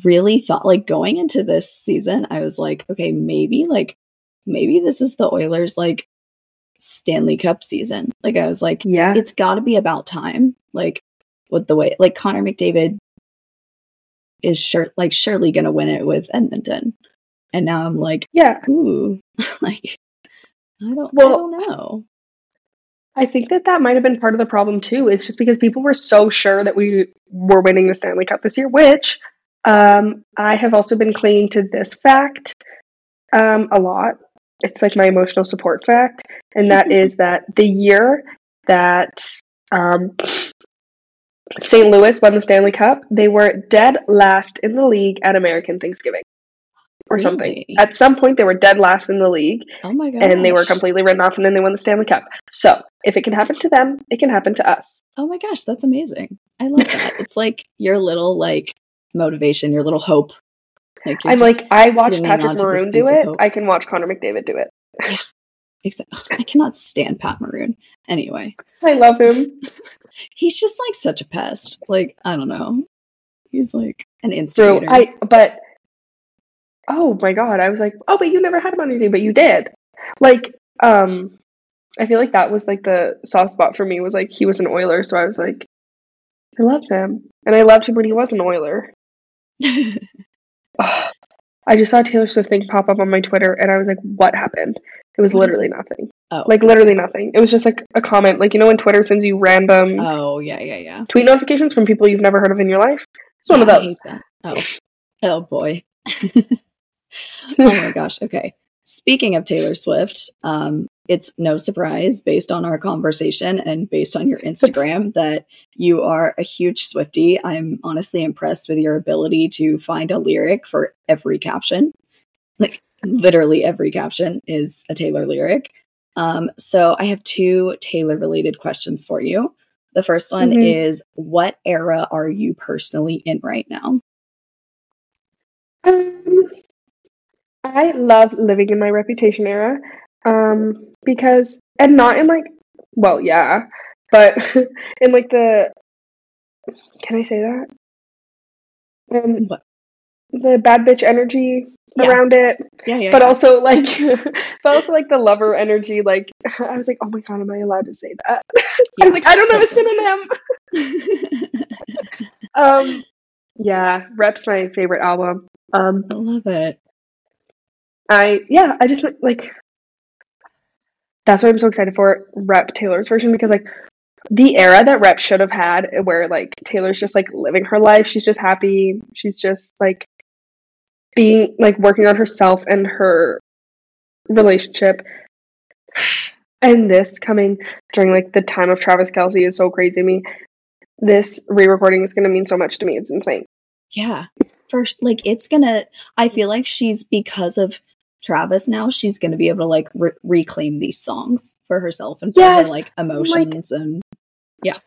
really thought like going into this season, I was like, okay, maybe like maybe this is the Oilers like Stanley Cup season. Like I was like, Yeah, it's got to be about time. Like with the way like Connor McDavid is sure like surely going to win it with Edmonton. And now I'm like, yeah. ooh, [LAUGHS] like I don't I don't know. I think that that might have been part of the problem too. Is just because people were so sure that we were winning the Stanley Cup this year, which um, I have also been clinging to this fact um, a lot. It's like my emotional support fact, and that [LAUGHS] is that the year that um, St. Louis won the Stanley Cup, they were dead last in the league at American Thanksgiving or something. At some point, they were dead last in the league, Oh my god. and they were completely written off, and then they won the Stanley Cup. So if it can happen to them, it can happen to us. Oh my gosh, that's amazing. I love that. it's like your little like motivation, your little hope. Like I'm like, I watched Patrick Maroon do it. I can watch Connor McDavid do it. [LAUGHS] Except, I cannot stand Pat Maroon. Anyway, I love him. [LAUGHS] he's just like such a pest. Like I don't know. He's like an Bro, instigator. I but oh my god, I was like, oh, but you never had him on your team, but you did. Like, um, I feel like that was like the soft spot for me was like he was an Oiler, so I was like, I loved him, and I loved him when he was an Oiler. [LAUGHS] [SIGHS] I just saw Taylor Swift thing pop up on my Twitter, and I was like, what happened? It was literally it? nothing. oh, Like literally nothing. It was just like a comment, like you know when Twitter sends you random oh yeah, yeah, yeah. tweet notifications from people you've never heard of in your life. It's one of Yeah, those. Oh, oh boy. [LAUGHS] [LAUGHS] oh my gosh. Okay. Speaking of Taylor Swift, um, it's no surprise based on our conversation and based on your Instagram [LAUGHS] that you are a huge Swiftie. I'm honestly impressed with your ability to find a lyric for every caption. Like literally every caption is a Taylor lyric. Um, so I have two Taylor related questions for you. The first one Mhm. is what era are you personally in right now? Um, I love living in my reputation era. Um, because and not in like well, yeah, but [LAUGHS] in like the can I say that? Um, What? the bad bitch energy Yeah. around it, Yeah, yeah. but yeah. also like, [LAUGHS] but also like the lover energy. Like [LAUGHS] I was like, oh my god, am I allowed to say that? I was like, I don't have a synonym. Um, yeah, Rep's my favorite album. Um, I love it. I yeah, I just like that's why I'm so excited for Rep Taylor's version because like the era that Rep should have had where like Taylor's just like living her life, she's just happy, she's just like being like working on herself and her relationship. And this coming during like the time of Travis Kelce is so crazy to me. This re-recording is going to mean so much to me. It's insane. Yeah. First, like, it's gonna, I feel like she's, because of Travis now, she's gonna be able to, like, re- reclaim these songs for herself and for her, like, oh emotions and, yeah.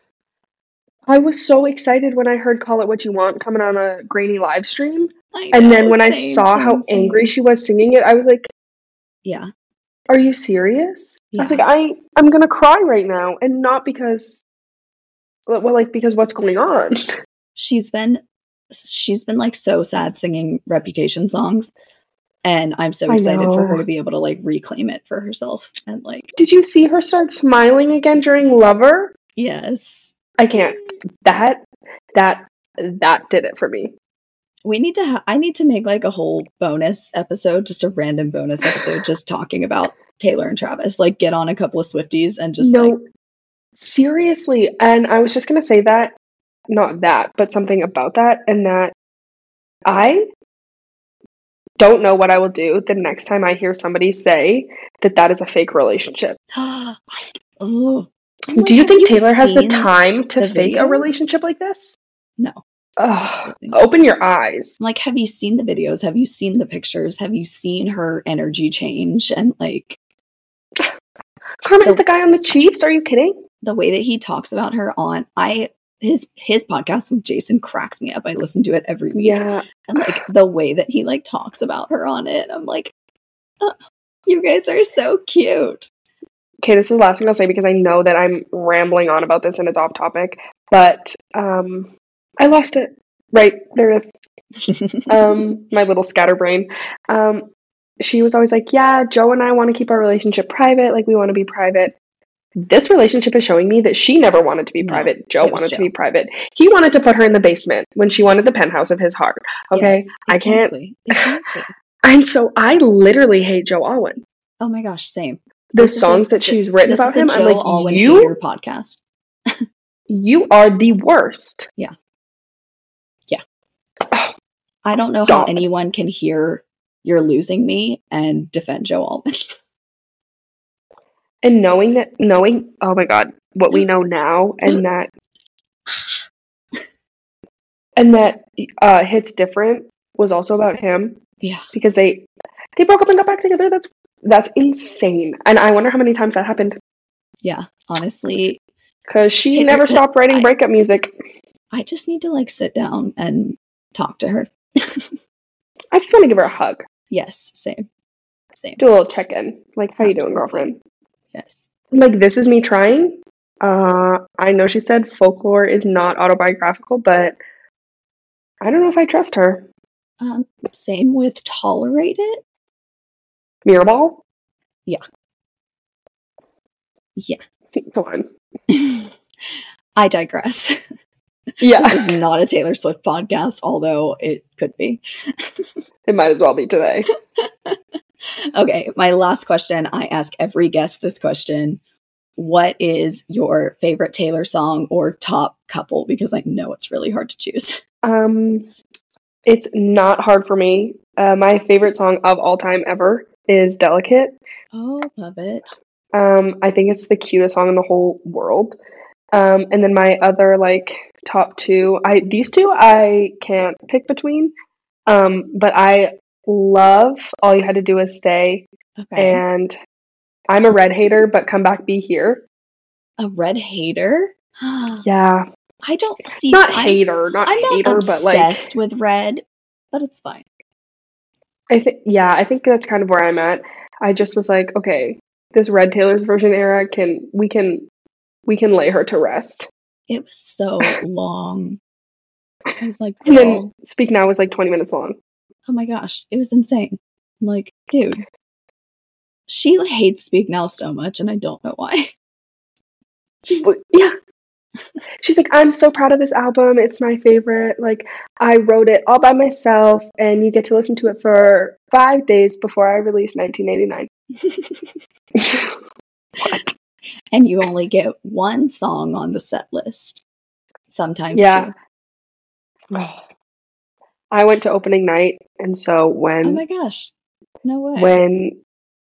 I was so excited when I heard "Call It What You Want" coming on a grainy live stream, I and then know, when I saw same, how same. angry she was singing it, I was like, Yeah. "Are you serious?" I was like, "I I'm gonna cry right now, and not because, well, like because what's going on." [LAUGHS] She's been, she's been, like, so sad singing Reputation songs. And I'm so excited for her to be able to, like, reclaim it for herself. And, like, Did you see her start smiling again during "Lover"? yes. I can't. That that that did it for me. We need to. Ha- I need to make like a whole bonus episode, just a random bonus episode, just talking about Taylor and Travis. Like, get on a couple of Swifties and just no, like, seriously. And I was just gonna say that, not that, but something about that, and that I don't know what I will do the next time I hear somebody say that that is a fake relationship. [GASPS] Ugh. I'm oh do you think Taylor has the time to the fake a relationship like this? No. Ugh, open your eyes. Like, have you seen the videos? Have you seen the pictures? Have you seen her energy change and like Carmen is The- the guy on the Chiefs. Are you kidding? the way that he talks about her on I his his podcast with Jason cracks me up. I listen to it every week. Yeah. And like the way that he like talks about her on it, I'm like, "Oh, you guys are so cute. Okay, this is the last thing I'll say because I know that I'm rambling on about this and it's off topic. But um, I lost it. Right there it is. [LAUGHS] um, my little scatterbrain. Um, she was always like, "Yeah, Joe and I want to keep our relationship private. Like we want to be private." This relationship is showing me that she never wanted to be No, private. Joe wanted to be private. He wanted to put her in the basement when she wanted the penthouse of his heart. Okay, Yes, I can't. exactly, Exactly. [LAUGHS] And so I literally hate Joe Alwyn. Oh my gosh, same. The This is a- songs that she's written about him, Joe I'm like, Alwyn you, hater podcast. you are the worst. Yeah. Yeah. Oh, I don't know how anyone can hear you're losing me and defend Joe Alwyn. [LAUGHS] And knowing that, knowing, oh my God, what we know now, and [GASPS] that, and that uh, hits different was also about him yeah. because they they broke up and got back together. That's that's insane, and I wonder how many times that happened Yeah. Honestly, because she Taylor- never stopped writing I- breakup music. I just need to like sit down and talk to her. [LAUGHS] I just want to give her a hug, yes, same. Same. do a little check in, like how you doing, girlfriend? Yes. Like this is me trying. Uh, I know she said folklore is not autobiographical, but I don't know if I trust her. Um, same with tolerate it. Mirrorball, Yeah. Yeah. [LAUGHS] Go on. [LAUGHS] I digress. [LAUGHS] Yeah, this is not a Taylor Swift podcast, although it could be. it might as well be today. [LAUGHS] Okay, my last question. I ask every guest this question. What is your favorite Taylor song or top couple? Because I know it's really hard to choose. [LAUGHS] Um, it's not hard for me. Uh, my favorite song of all time ever is "Delicate." Oh, love it. Um, I think it's the cutest song in the whole world. Um, and then my other like top two, I these two I can't pick between. Um, but I love "All You Had to Do Was Stay" Okay. and "I'm a Red Hater, but Come Back, Be Here." a red hater? [GASPS] Yeah, I don't see. not I'm, hater, not I'm not hater, but like obsessed with red, but it's fine. I think yeah, I think that's kind of where I'm at. I just was like, okay, this Red Taylor's version era can we can we can lay her to rest. It was so [LAUGHS] long. I was like, And then Speak Now was like 20 minutes long. Oh my gosh, it was insane. I'm like, dude, she hates Speak Now so much, and I don't know why. Yeah. She's like, I'm so proud of this album. It's my favorite. Like, I wrote it all by myself, and you get to listen to it for five days before I release 1989. [LAUGHS] what? and you only get one song on the set list. Sometimes, Yeah. two. Oh. I went to opening night, and so when Oh my gosh, no way. when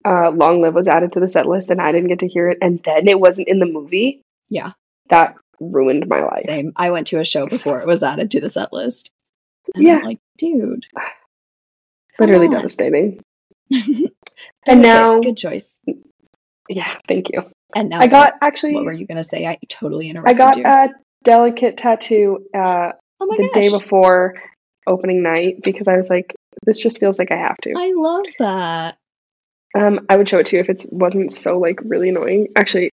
uh, Long Live was added to the set list and I didn't get to hear it, and then it wasn't in the movie, yeah, that ruined my life. same. I went to a show before it was added to the set list. And Yeah. I'm like, dude, [SIGHS] Literally on. devastating. and [LAUGHS] And now- good choice. Yeah, thank you. And now I got what, actually, what were you gonna say? I totally interrupted. I got you. a delicate tattoo uh, oh my the gosh, day before opening night because I was like, this just feels like I have to. I love that. Um, I would show it to you if it wasn't so like really annoying. Actually,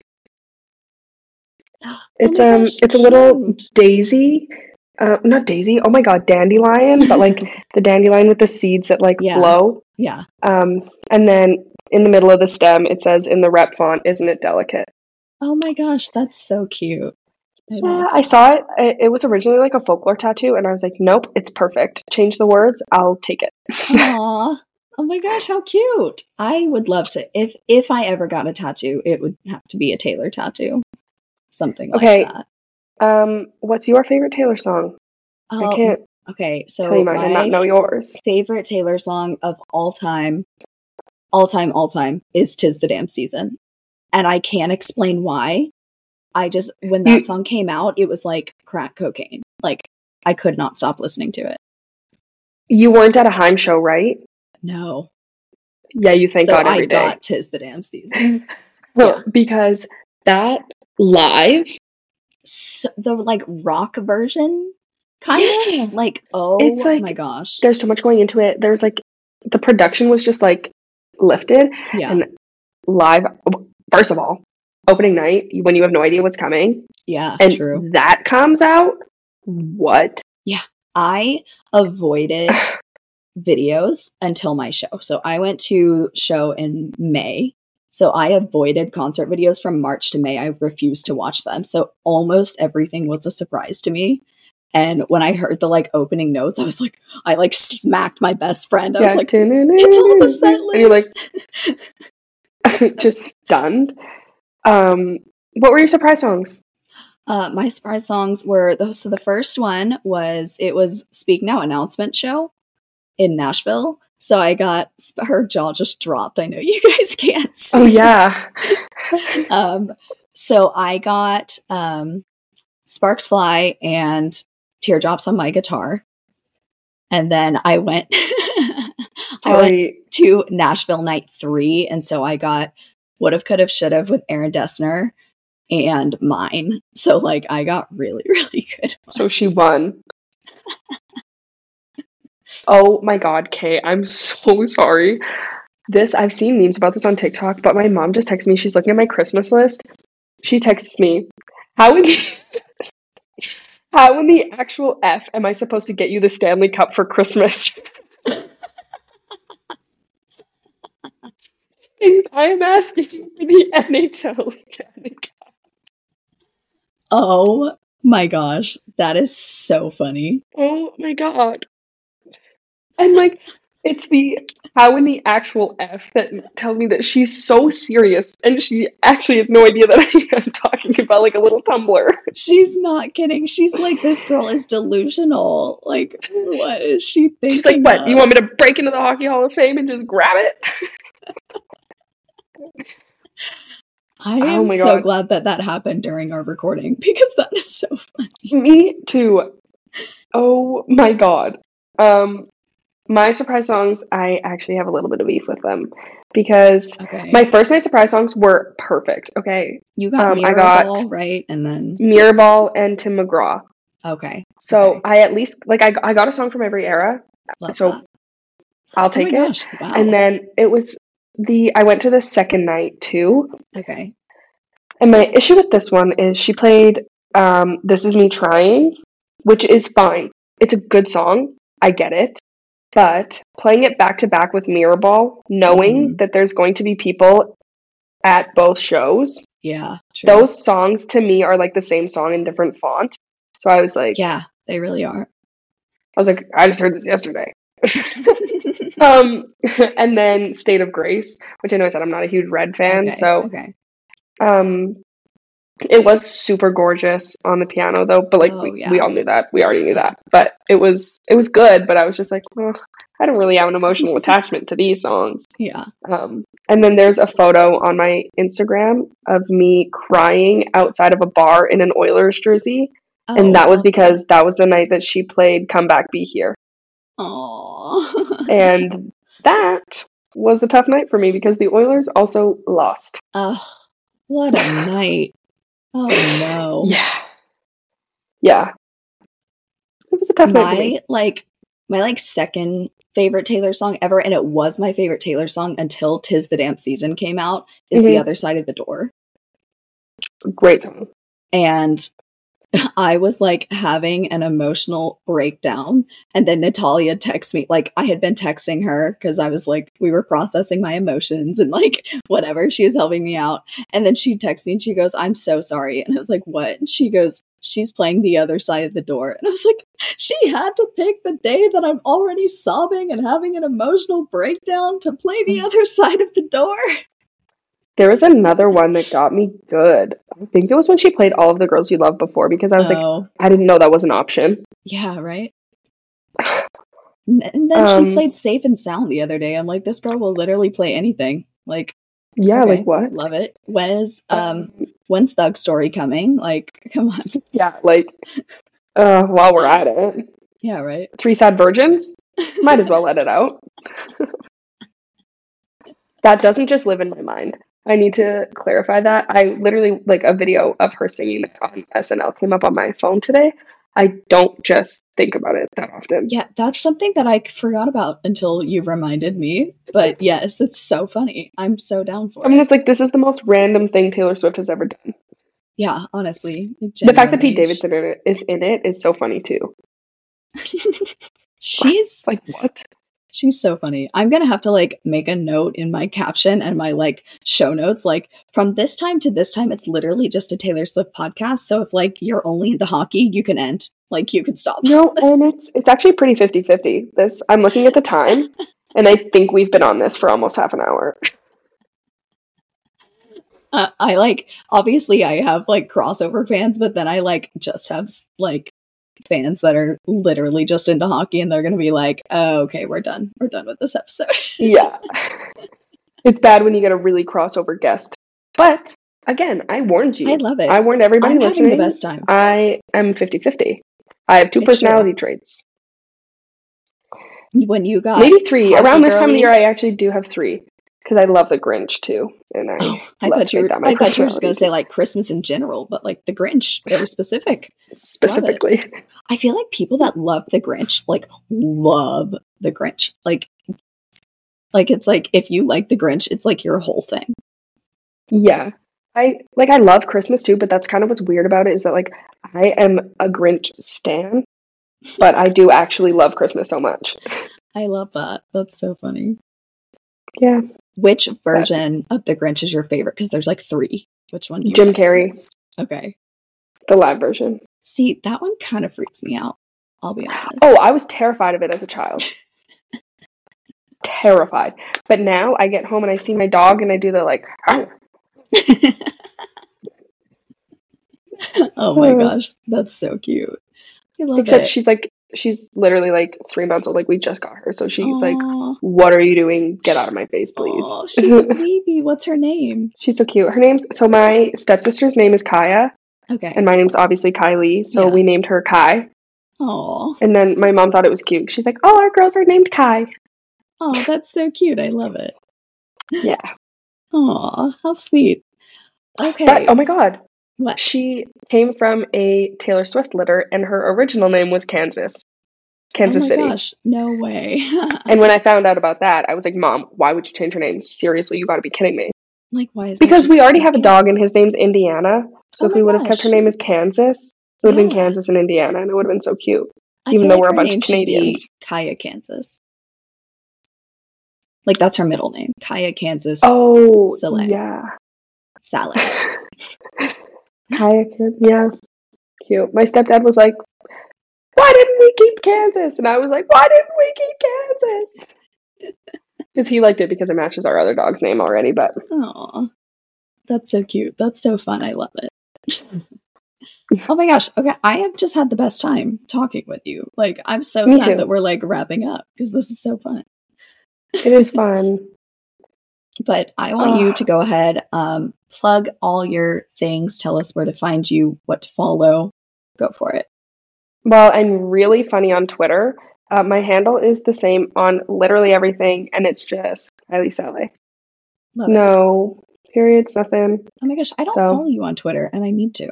[GASPS] it's oh my um, gosh, it's a little daisy. Uh, not daisy. Oh my god, dandelion, but like [LAUGHS] the dandelion with the seeds that like Yeah. flow. Yeah. Um, and then in the middle of the stem, it says in the rep font, "Isn't it delicate?" Oh my gosh, that's so cute. Yeah, I saw it. it. Was originally like a folklore tattoo, and I was like, nope, it's perfect. Change the words, I'll take it. [LAUGHS] Aww. Oh my gosh, how cute. I would love to if if I ever got a tattoo, it would have to be a Taylor tattoo. Something like that. Um, what's your favorite Taylor song? I Oh, can't okay, so tell you mine my not know yours. favorite Taylor song of all time, all time, all time is "Tis the Damn Season," and I can't explain why. I just when that song came out, it was like crack cocaine. Like I could not stop listening to it. You weren't at a HAIM show, right? No, Yeah, you thank so God I every day. got "Tis the Damn Season." [LAUGHS] Well, because that live, So, the like rock version, kind Yeah. of like oh It's like- my gosh, there's so much going into it. There's like the production was just like lifted yeah, and live. First of all, opening night when you have no idea what's coming, yeah, and true. that comes out. What? Yeah, I avoided [SIGHS] videos until my show. So I went to show in May. So I avoided concert videos from March to May. I refused to watch them. So almost everything was a surprise to me. And when I heard the like opening notes, I was like, I like smacked my best friend. I was like, [LAUGHS] it's on the set list. And you're like [LAUGHS] [LAUGHS] just stunned. Um, what were your surprise songs? Uh, my surprise songs were those. So the first one was it was Speak Now announcement show in Nashville. So I got her jaw just dropped. I know you [LAUGHS] guys can't see. Oh yeah, [LAUGHS] um, so I got um, Sparks Fly and Teardrops on my guitar, and then I went. [LAUGHS] I went to Nashville Night Three, and so I got Would Have, Could Have, Should Have with Aaron Dessner and mine. So like I got really, [LAUGHS] really good. So she won. [LAUGHS] oh my god, Kay, I'm so sorry. This I've seen memes about this on TikTok, but my mom just texted me. She's looking at my Christmas list. She texts me, "How in [LAUGHS] how in the actual f am I supposed to get you the Stanley Cup for Christmas?" Things I am asking you for the NHL Stanley Cup. Oh my gosh, that is so funny. Oh my god. And like it's the how in the actual F that tells me that she's so serious and she actually has no idea that [LAUGHS] I am talking about like a little tumbler. She's not kidding. She's like, this girl is delusional. Like, what is she thinking? She's like, What, of? you want me to break into the Hockey Hall of Fame and just grab it? [LAUGHS] I Oh am my so God. glad that that happened during our recording [LAUGHS] because that is so funny. me too. Oh my god. Um my surprise songs, I actually have a little bit of beef with them because Okay. my first night surprise songs were perfect. Okay. you got um, I Mirrorball, got- right? And then, Mirrorball and Tim McGraw. okay. So Okay. I at least like I, I got a song from every era. Love So that. I'll Oh take my it. Wow. And then it was the I went to the second night too. okay. And my issue with this one is she played um This Is Me Trying, which is fine. It's a good song. I get it. But playing it back to back with Mirrorball, knowing Mhm. that there's going to be people at both shows, Yeah. True. those songs to me are like the same song in different font. So I was like, yeah, they really are. I was like, I just heard this yesterday. [LAUGHS] [LAUGHS] [LAUGHS] Um, [LAUGHS] and then State of Grace, which I know I said I'm not a huge Red fan, okay. so okay. um, it was super gorgeous on the piano though. But like Oh, we, yeah. we all knew that, we already knew that. But it was it was good. But I was just like, well, I don't really have an emotional [LAUGHS] attachment to these songs. Yeah. Um, and then there's a photo on my Instagram of me crying outside of a bar in an Oilers jersey, and that was because that was the night that she played "Come Back, Be Here." Oh. [LAUGHS] and that was a tough night for me because the Oilers also lost. oh, what a [LAUGHS] night. Oh no. Yeah, yeah, it was a tough night my like my like second favorite Taylor song ever, and it was my favorite Taylor song until "Tis the Damn Season" came out. Is the Mhm. other side of the door, Great song. and I was like having an emotional breakdown, and then Natalia texts me. Like I had been texting her because I was like we were processing my emotions and like [LAUGHS] whatever. She was helping me out, and then she texts me and she goes, "I'm so sorry," and I was like, "What?" And she goes. she's playing the other side of the door. And I was like, she had to pick the day that I'm already sobbing and having an emotional breakdown to play the mm. other side of the door. There was another one that got me good. I think it was when she played All of the Girls You Loved Before because I was like, Oh, I didn't know that was an option. yeah, right. [SIGHS] And then Um, she played Safe and Sound the other day. I'm like, this girl will literally play anything. Like, Yeah, okay, like what? Love it. When is [LAUGHS] um when's Thug Story coming? Like, [LAUGHS] come on. yeah, like uh while we're at it. Yeah, right. Three sad virgins? Might as well let it out. [LAUGHS] that doesn't just live in my mind. I need to clarify that. I literally like a video of her singing on SNL came up on my phone today. I don't just think about it that often. Yeah, that's something that I forgot about until you reminded me. But yes, it's so funny. I'm so down for it. I mean, it. it's like this is the most random thing Taylor Swift has ever done. Yeah, honestly. The fact that Pete. Davidson is in it is so funny too. [LAUGHS] she's Like what? She's so funny. I'm gonna have to like make a note in my caption and my like show notes. Like from this time to this time, it's literally just a Taylor Swift podcast. So if like you're only into hockey, you can end. Like you can stop. No, [LAUGHS] and it's it's actually pretty 50-50. This I'm looking at the time [LAUGHS] and I think we've been on this for almost half an hour. Uh, I like obviously I have like crossover fans, but then I like just have like fans that are literally just into hockey, and they're gonna be like, oh, "Okay, we're done. We're done with this episode." [LAUGHS] Yeah. it's bad when you get a really crossover guest. But again, I warned you. I love it. I warned everybody I'm listening. the best time. I am 50-50. I have two It's true. personality traits. when you got Maybe three. Around this time of the year I actually do have three. Because I love the Grinch too. And I [SIGHS] Oh, I thought you were. I thought you were just gonna say like Christmas in general, but like the Grinch, very specific. specifically. I feel like people that love the Grinch like love the Grinch. Like, like it's like if you like the Grinch, it's like your whole thing. Yeah. I like I love Christmas too, but that's kind of what's weird about it is that like I am a Grinch stan, but I do actually love Christmas so much. [LAUGHS] I love that. That's so funny. Yeah. Which version of the Grinch is your favorite? Because there's like three. Which one? Jim Carrey. most? Okay. The live version. See, that one kind of freaks me out. I'll be honest. Oh, I was terrified of it as a child. [LAUGHS] terrified. But now I get home and I see my dog and I do the like [LAUGHS] oh my [LAUGHS] gosh, that's so cute. I love except it. she's like she's literally like three months old, like we just got her. So she's like, What are you doing? Get out of my face, please. Aw, she's a [LAUGHS] baby. What's her name? she's so cute. Her name's so my stepsister's name is Kaya. Okay. and my name's obviously Kylie, so Yeah. we named her Kai. Oh, And then my mom thought it was cute. She's like, "All our girls are named Kai." oh, that's so cute. I love it. Yeah. Oh, how sweet. Okay. Oh my god, what? she came from a Taylor Swift litter, and her original name was Kansas, Kansas oh my City. gosh, no way. [LAUGHS] And when I found out about that, I was like, "Mom, why would you change her name? Seriously, you got to be kidding me!" like, why is Because we already have a dog, and his name's Indiana. So Oh if we would have kept her name as Kansas, it would have been Kansas and Indiana, and it would have been so cute. I even though like we're a bunch of Canadians. Kaya, Kansas. Like that's her middle name, Kaya, Kansas. Oh, Soleil. yeah. Salad. [LAUGHS] Kaya, Kan- yeah, cute. My stepdad was like, "Why didn't we keep Kansas?" And I was like, "Why didn't we keep Kansas?" [LAUGHS] Because he liked it because it matches our other dog's name already. But Oh, that's so cute. That's so fun. I love it. [LAUGHS] oh my gosh. Okay. I have just had the best time talking with you. Like, I'm so Me sad too. that we're like wrapping up because this is so fun. it is [LAUGHS] fun. But I want you to go ahead, um, plug all your things, tell us where to find you, what to follow. Go for it. Well, I'm really funny on Twitter. Uh, my handle is the same on literally everything, and it's just Kylie Salai. Love it. No periods, nothing. Oh my gosh. I don't So- follow you on Twitter and I need to.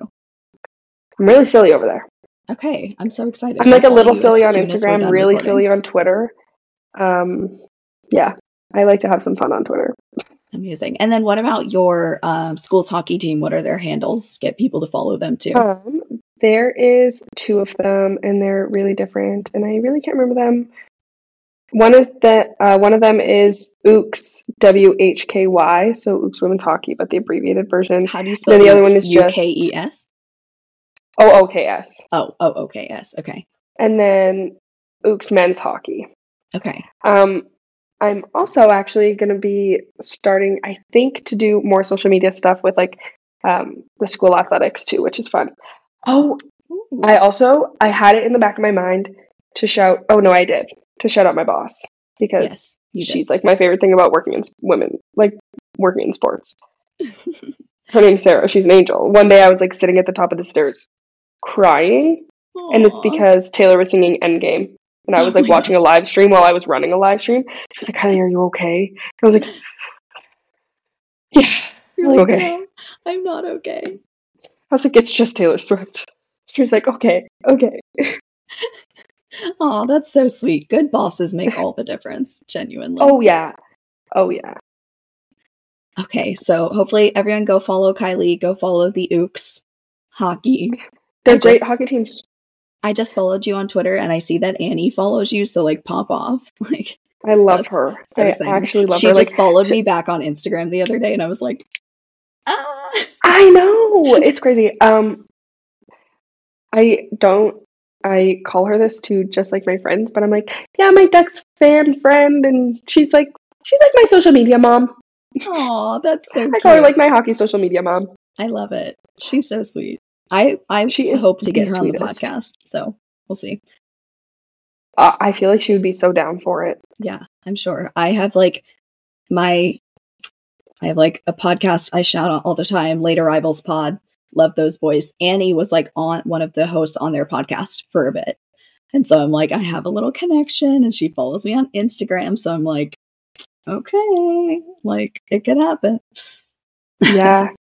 I'm really silly over there. Okay. I'm so excited. I'm like a little silly on soon as we're Instagram, really recording. silly on Twitter. Um, yeah, I like to have some fun on Twitter. Amazing. And then what about your um, school's hockey team? What are their handles? Get people to follow them too. Um, there is two of them, and they're really different, and I really can't remember them. One is that uh, one of them is Ooks W H K Y, so Ooks Women's Hockey, but the abbreviated version. How do you spell then the other one is just- U-K-E-S? Oh, OKS. Oh, oh, okay, okay, And then Ooks men's hockey. okay. Um, I'm also actually going to be starting, I think, to do more social media stuff with like um, the school athletics too, which is fun. Oh, I also I had it in the back of my mind to shout. Oh no, I did to shout out my boss because yes, she's like my favorite thing about working in women, like working in sports. [LAUGHS] Her name's Sarah. She's an angel. One day I was like sitting at the top of the stairs crying, and it's because Taylor was singing Endgame. And I was Oh like my watching a live stream while I was running a live stream. She was like, Kylie, are you okay? And I was like, [LAUGHS] Yeah. You're like, okay. "No, I'm not okay. I was like, It's just Taylor Swift. She was like, Okay, okay. [LAUGHS] Oh, that's so sweet. Good bosses make all the difference, genuinely. Oh, yeah. Oh, yeah. Okay, so hopefully everyone go follow Kylie, go follow the Ooks hockey. They're I great just- hockey teams. I just followed you on Twitter and I see that Annie follows you, so like pop off. [LAUGHS] Like I love her. so I exciting. actually love she her. just Like, followed she- me back on Instagram the other day and I was like, ah I know. It's crazy. Um, I don't. I call her this to just like my friends, but I'm like, yeah, my Ducks fan friend, and she's like, she's like my social media mom. Aw, that's so I cute. call her like my hockey social media mom. I love it. She's so sweet. I I She hope to get her on the podcast, so we'll see. Uh, I feel like she would be so down for it. Yeah, I'm sure. I have like my I have like a podcast I shout out all the time, Late Arrivals Pod. Love those boys. Annie was like on one of the hosts on their podcast for a bit. And so I'm like, I have a little connection and she follows me on Instagram. So I'm like, okay, like it could happen. Yeah, [LAUGHS]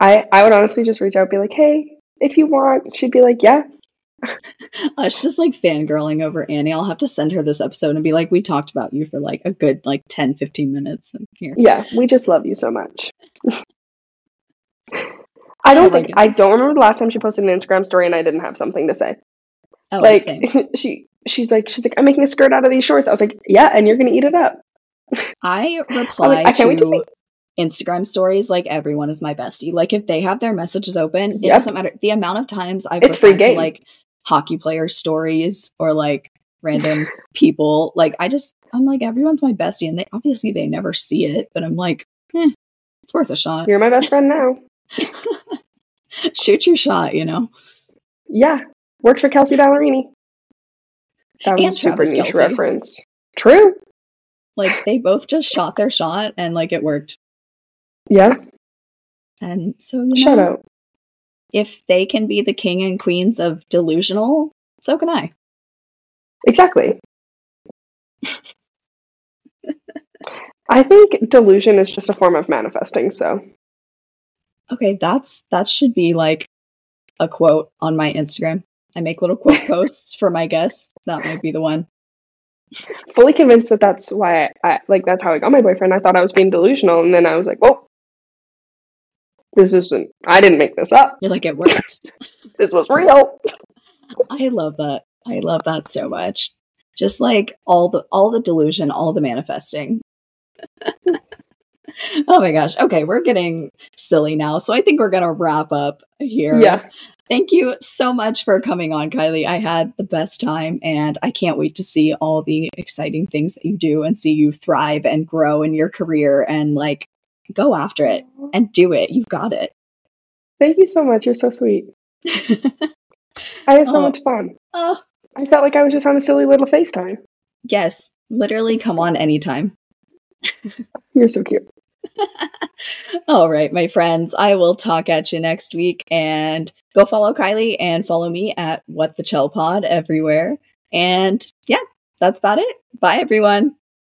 I I would honestly just reach out, and be like, hey, if you want, she'd be like, yeah, [LAUGHS] It's just like fangirling over Annie. I'll have to send her this episode and be like, we talked about you for like a good like 10, 15 minutes. And here. yeah. We just love you so much. [LAUGHS] I oh don't Oh think I don't remember the last time she posted an Instagram story and I didn't have something to say. Oh, like same. [LAUGHS] she she's like she's like I'm making a skirt out of these shorts. I was like, yeah, and you're gonna eat it up. I reply I can't wait to to Instagram stories like everyone is my bestie. Like if they have their messages open, it Yep. doesn't matter. The amount of times I've It's free replied to like hockey player stories or like random people. Like I just I'm like everyone's my bestie, and they obviously they never see it, but I'm like, eh, it's worth a shot. You're my best friend now. [LAUGHS] [LAUGHS] Shoot your shot, you know. Yeah, worked for Kelsea Ballerini. That was And a super Travis niche reference. True. Like they both just shot their shot, and like it worked. Yeah. And so you Shout know, out. if they can be the king and queens of delusional, so can I. Exactly. I think delusion is just a form of manifesting. So Okay, that's that should be like a quote on my Instagram. I make little quote [LAUGHS] posts for my guests. That might be the one. fully convinced that that's why I, I like that's how I got my boyfriend. I thought I was being delusional, and then I was like, "Whoa, this isn't. I didn't make this up. You're like it worked. [LAUGHS] This was real." I love that. I love that so much. Just like all the all the delusion, all the manifesting. [LAUGHS] oh my gosh. Okay, we're getting silly now. So I think we're gonna wrap up here. Yeah. Thank you so much for coming on, Kylie. I had the best time and I can't wait to see all the exciting things that you do and see you thrive and grow in your career and like go after it and do it. You've got it. Thank you so much. You're so sweet. I had so Oh. much fun. oh, I felt like I was just on a silly little FaceTime. yes. Literally come on anytime. You're so cute. [LAUGHS] All right, my friends, I will talk at you next week and go follow Kylie and follow me at What the Chell Pod everywhere. And yeah, that's about it. Bye, everyone.